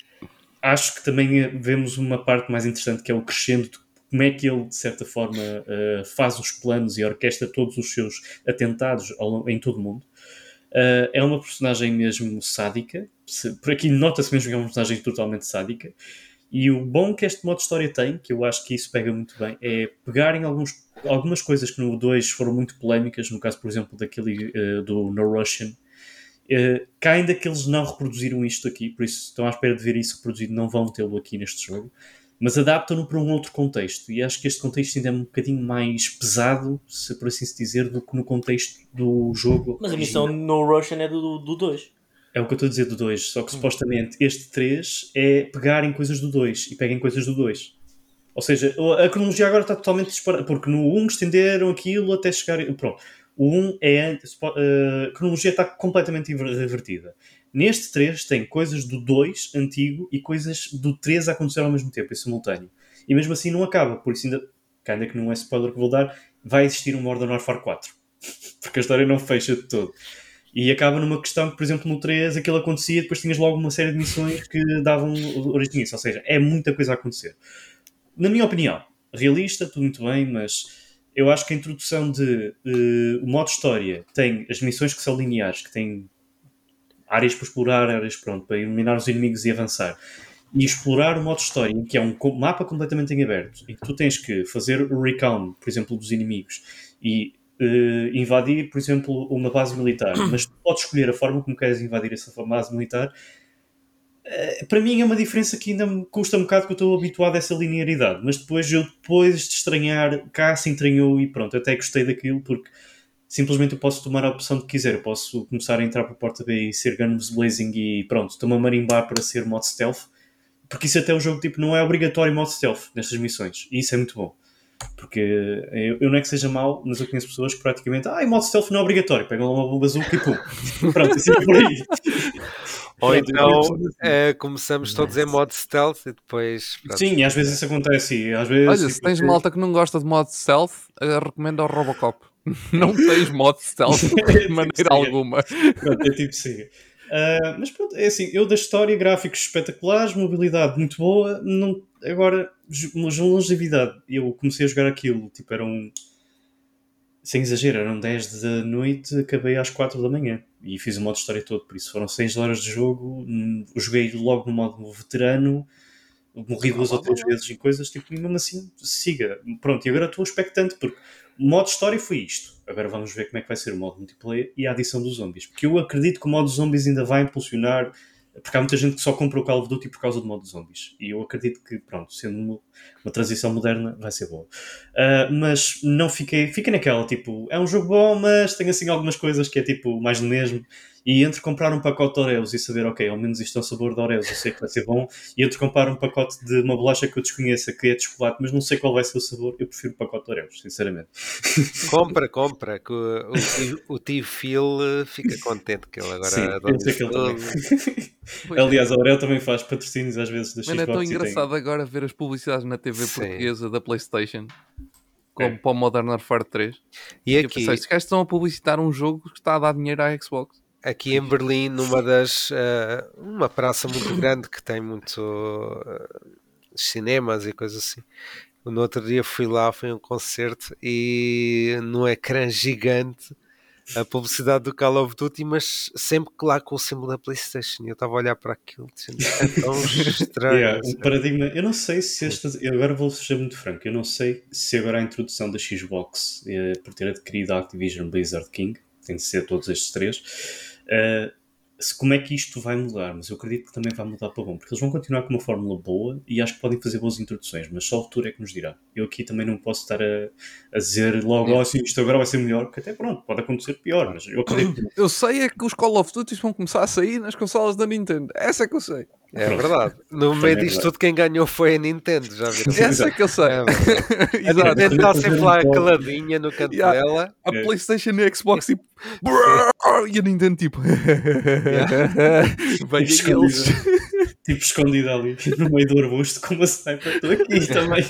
acho que também vemos uma parte mais interessante que é o crescendo de como é que ele, de certa forma, uh, faz os planos e orquestra todos os seus atentados ao, em todo o mundo. Uh, é uma personagem mesmo sádica, por aqui nota-se mesmo que é uma personagem totalmente sádica. E o bom que este modo de história tem, que eu acho que isso pega muito bem, é pegarem alguns, algumas coisas que no 2 foram muito polémicas, no caso, por exemplo, daquele uh, do No Russian, uh, cá ainda que eles não reproduziram isto aqui, por isso estão à espera de ver isso reproduzido, não vão tê-lo aqui neste jogo. mas adaptam-no para um outro contexto. E acho que este contexto ainda é um bocadinho mais pesado, se por assim se dizer, do que no contexto do jogo. Mas a missão no Russian é do 2. É o que eu estou a dizer do 2, só que hum. supostamente este 3 é pegarem coisas do 2 e peguem coisas do 2. Ou seja, a cronologia agora está totalmente disparada, porque no 1 estenderam aquilo até chegar. Pronto. O 1 é. A cronologia está completamente invertida. Neste 3 tem coisas do 2 antigo e coisas do 3 a acontecer ao mesmo tempo, em simultâneo. E mesmo assim não acaba, por isso ainda, ainda que não é spoiler que vou dar, vai existir um Modern Warfare 4. porque a história não fecha de todo. E acaba numa questão que, por exemplo, no 3 aquilo acontecia, depois tinhas logo uma série de missões que davam origem a isso. Ou seja, é muita coisa a acontecer. Na minha opinião, realista, tudo muito bem, mas eu acho que a introdução de uh, o modo história tem as missões que são lineares, que têm áreas para explorar, áreas pronto, para eliminar os inimigos e avançar. E explorar o modo história, que é um mapa completamente em aberto, e que tu tens que fazer o recon, por exemplo, dos inimigos, e uh, invadir, por exemplo, uma base militar, mas tu podes escolher a forma como queres invadir essa base militar. Uh, para mim é uma diferença que ainda me custa um bocado, porque eu estou habituado a essa linearidade, mas depois eu, depois de estranhar, cá se entranhou e pronto, até gostei daquilo, porque simplesmente eu posso tomar a opção que quiser. Eu posso começar a entrar para a porta B e ser Guns Blazing e pronto, estou-me a marimbar para ser modo stealth, porque isso até o jogo tipo, não é obrigatório modo stealth nestas missões, e isso é muito bom. Porque eu, eu, não é que seja mau, mas eu conheço pessoas que praticamente, ah, e modo stealth não é obrigatório, pegam lá uma bazuca e pum. Pronto, assim é por aí. Ou então é, começamos todos em modo stealth e depois. Pronto. Sim, e às vezes isso acontece. E às vezes, Olha, se tipo, tens malta que não gosta de modo stealth, eh, recomendo ao Robocop. não tens modo stealth de maneira alguma. Pronto, é tipo siga. Uh, mas pronto, é assim, eu da história, gráficos espetaculares, mobilidade muito boa, não, agora, longevidade, eu comecei a jogar aquilo, tipo, eram, sem exagero, eram 10 da noite, acabei às 4 da manhã, e fiz o modo história todo, por isso foram 6 horas de jogo, hum, joguei logo no modo veterano, morri duas ou três vezes em coisas, tipo, mesmo assim, siga, pronto, e agora estou expectante, porque o modo história foi isto. Agora vamos ver como é que vai ser o modo multiplayer e a adição dos zombies. Porque eu acredito que o modo zombies ainda vai impulsionar. Porque há muita gente que só compra o Call of Duty por causa do modo zombies. E eu acredito que, pronto, sendo uma, uma transição moderna, vai ser boa. Uh, mas não fiquei. Fiquei naquela, tipo, é um jogo bom, mas tem assim algumas coisas que é tipo mais do mesmo. E entre comprar um pacote de Oreos e saber, ok, ao menos isto é o sabor de Oreos, eu sei que vai ser bom, e entre comprar um pacote de uma bolacha que eu desconheça, que é de chocolate, mas não sei qual vai ser o sabor, eu prefiro o pacote de Oreos, sinceramente. Compra, compra, que o, o, o tio Phil eh, fica contente que ele agora Sim, eu sei que ele também. Aliás, a Oreo também faz patrocínios às vezes da Xbox. Mano, é tão engraçado tem... agora ver as publicidades na TV Sim. portuguesa da PlayStation como é. para o Modern Warfare 3. E aqui... Pensei, estes gajos estão a publicitar um jogo que está a dar dinheiro à Xbox aqui em Berlim, numa das. Uh, uma praça muito grande que tem muito uh, cinemas e coisas assim. No outro dia fui lá, foi um concerto e no ecrã gigante a publicidade do Call of Duty, mas sempre que lá com o símbolo da PlayStation. Eu estava a olhar para aquilo, dizendo, é tão estranho. Yeah, o paradigma, eu não sei se esta. Eu agora vou ser muito franco, eu não sei se agora a introdução da Xbox, eh, por ter adquirido a Activision Blizzard King, tem de ser todos estes três Uh, se, como é que isto vai mudar, mas eu acredito que também vai mudar para bom, porque eles vão continuar com uma fórmula boa e acho que podem fazer boas introduções, mas só o futuro é que nos dirá. Eu aqui também não posso estar a, a dizer logo, oh, assim, isto agora vai ser melhor, porque até pronto, pode acontecer pior, mas eu acredito. Eu sei é que os Call of Duty vão começar a sair nas consolas da Nintendo, essa é que eu sei. É Pronto. verdade. No meio disto tudo, quem ganhou foi a Nintendo, já viram? Essa é que eu sei. É a Nintendo está sempre lá caladinha no canto yeah. dela. A é. PlayStation e a Xbox tipo. e a Nintendo tipo. Bem, tipo, eles. tipo escondida ali no meio do arbusto com uma sniper. Estou aqui também.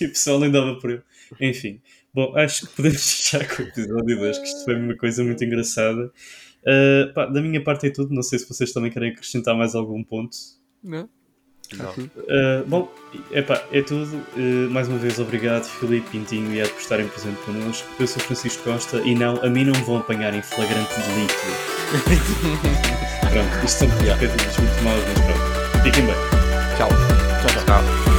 E o pessoal nem dava por ele. Enfim. Bom, acho que podemos fechar com o episódio 2, que isto foi uma coisa muito engraçada. Uh, pá, da minha parte é tudo. Não sei se vocês também querem acrescentar mais algum ponto. Não. Não. Uh, bom, epá, é tudo. Uh, mais uma vez, obrigado, Filipe Pintinho e Ed por estarem presentes connosco. Eu sou Francisco Costa e não, a mim não me vão apanhar em flagrante delito. pronto, isto são yeah. muito maus, mas pronto. Fiquem bem. Tchau. Tchau, tchau. tchau.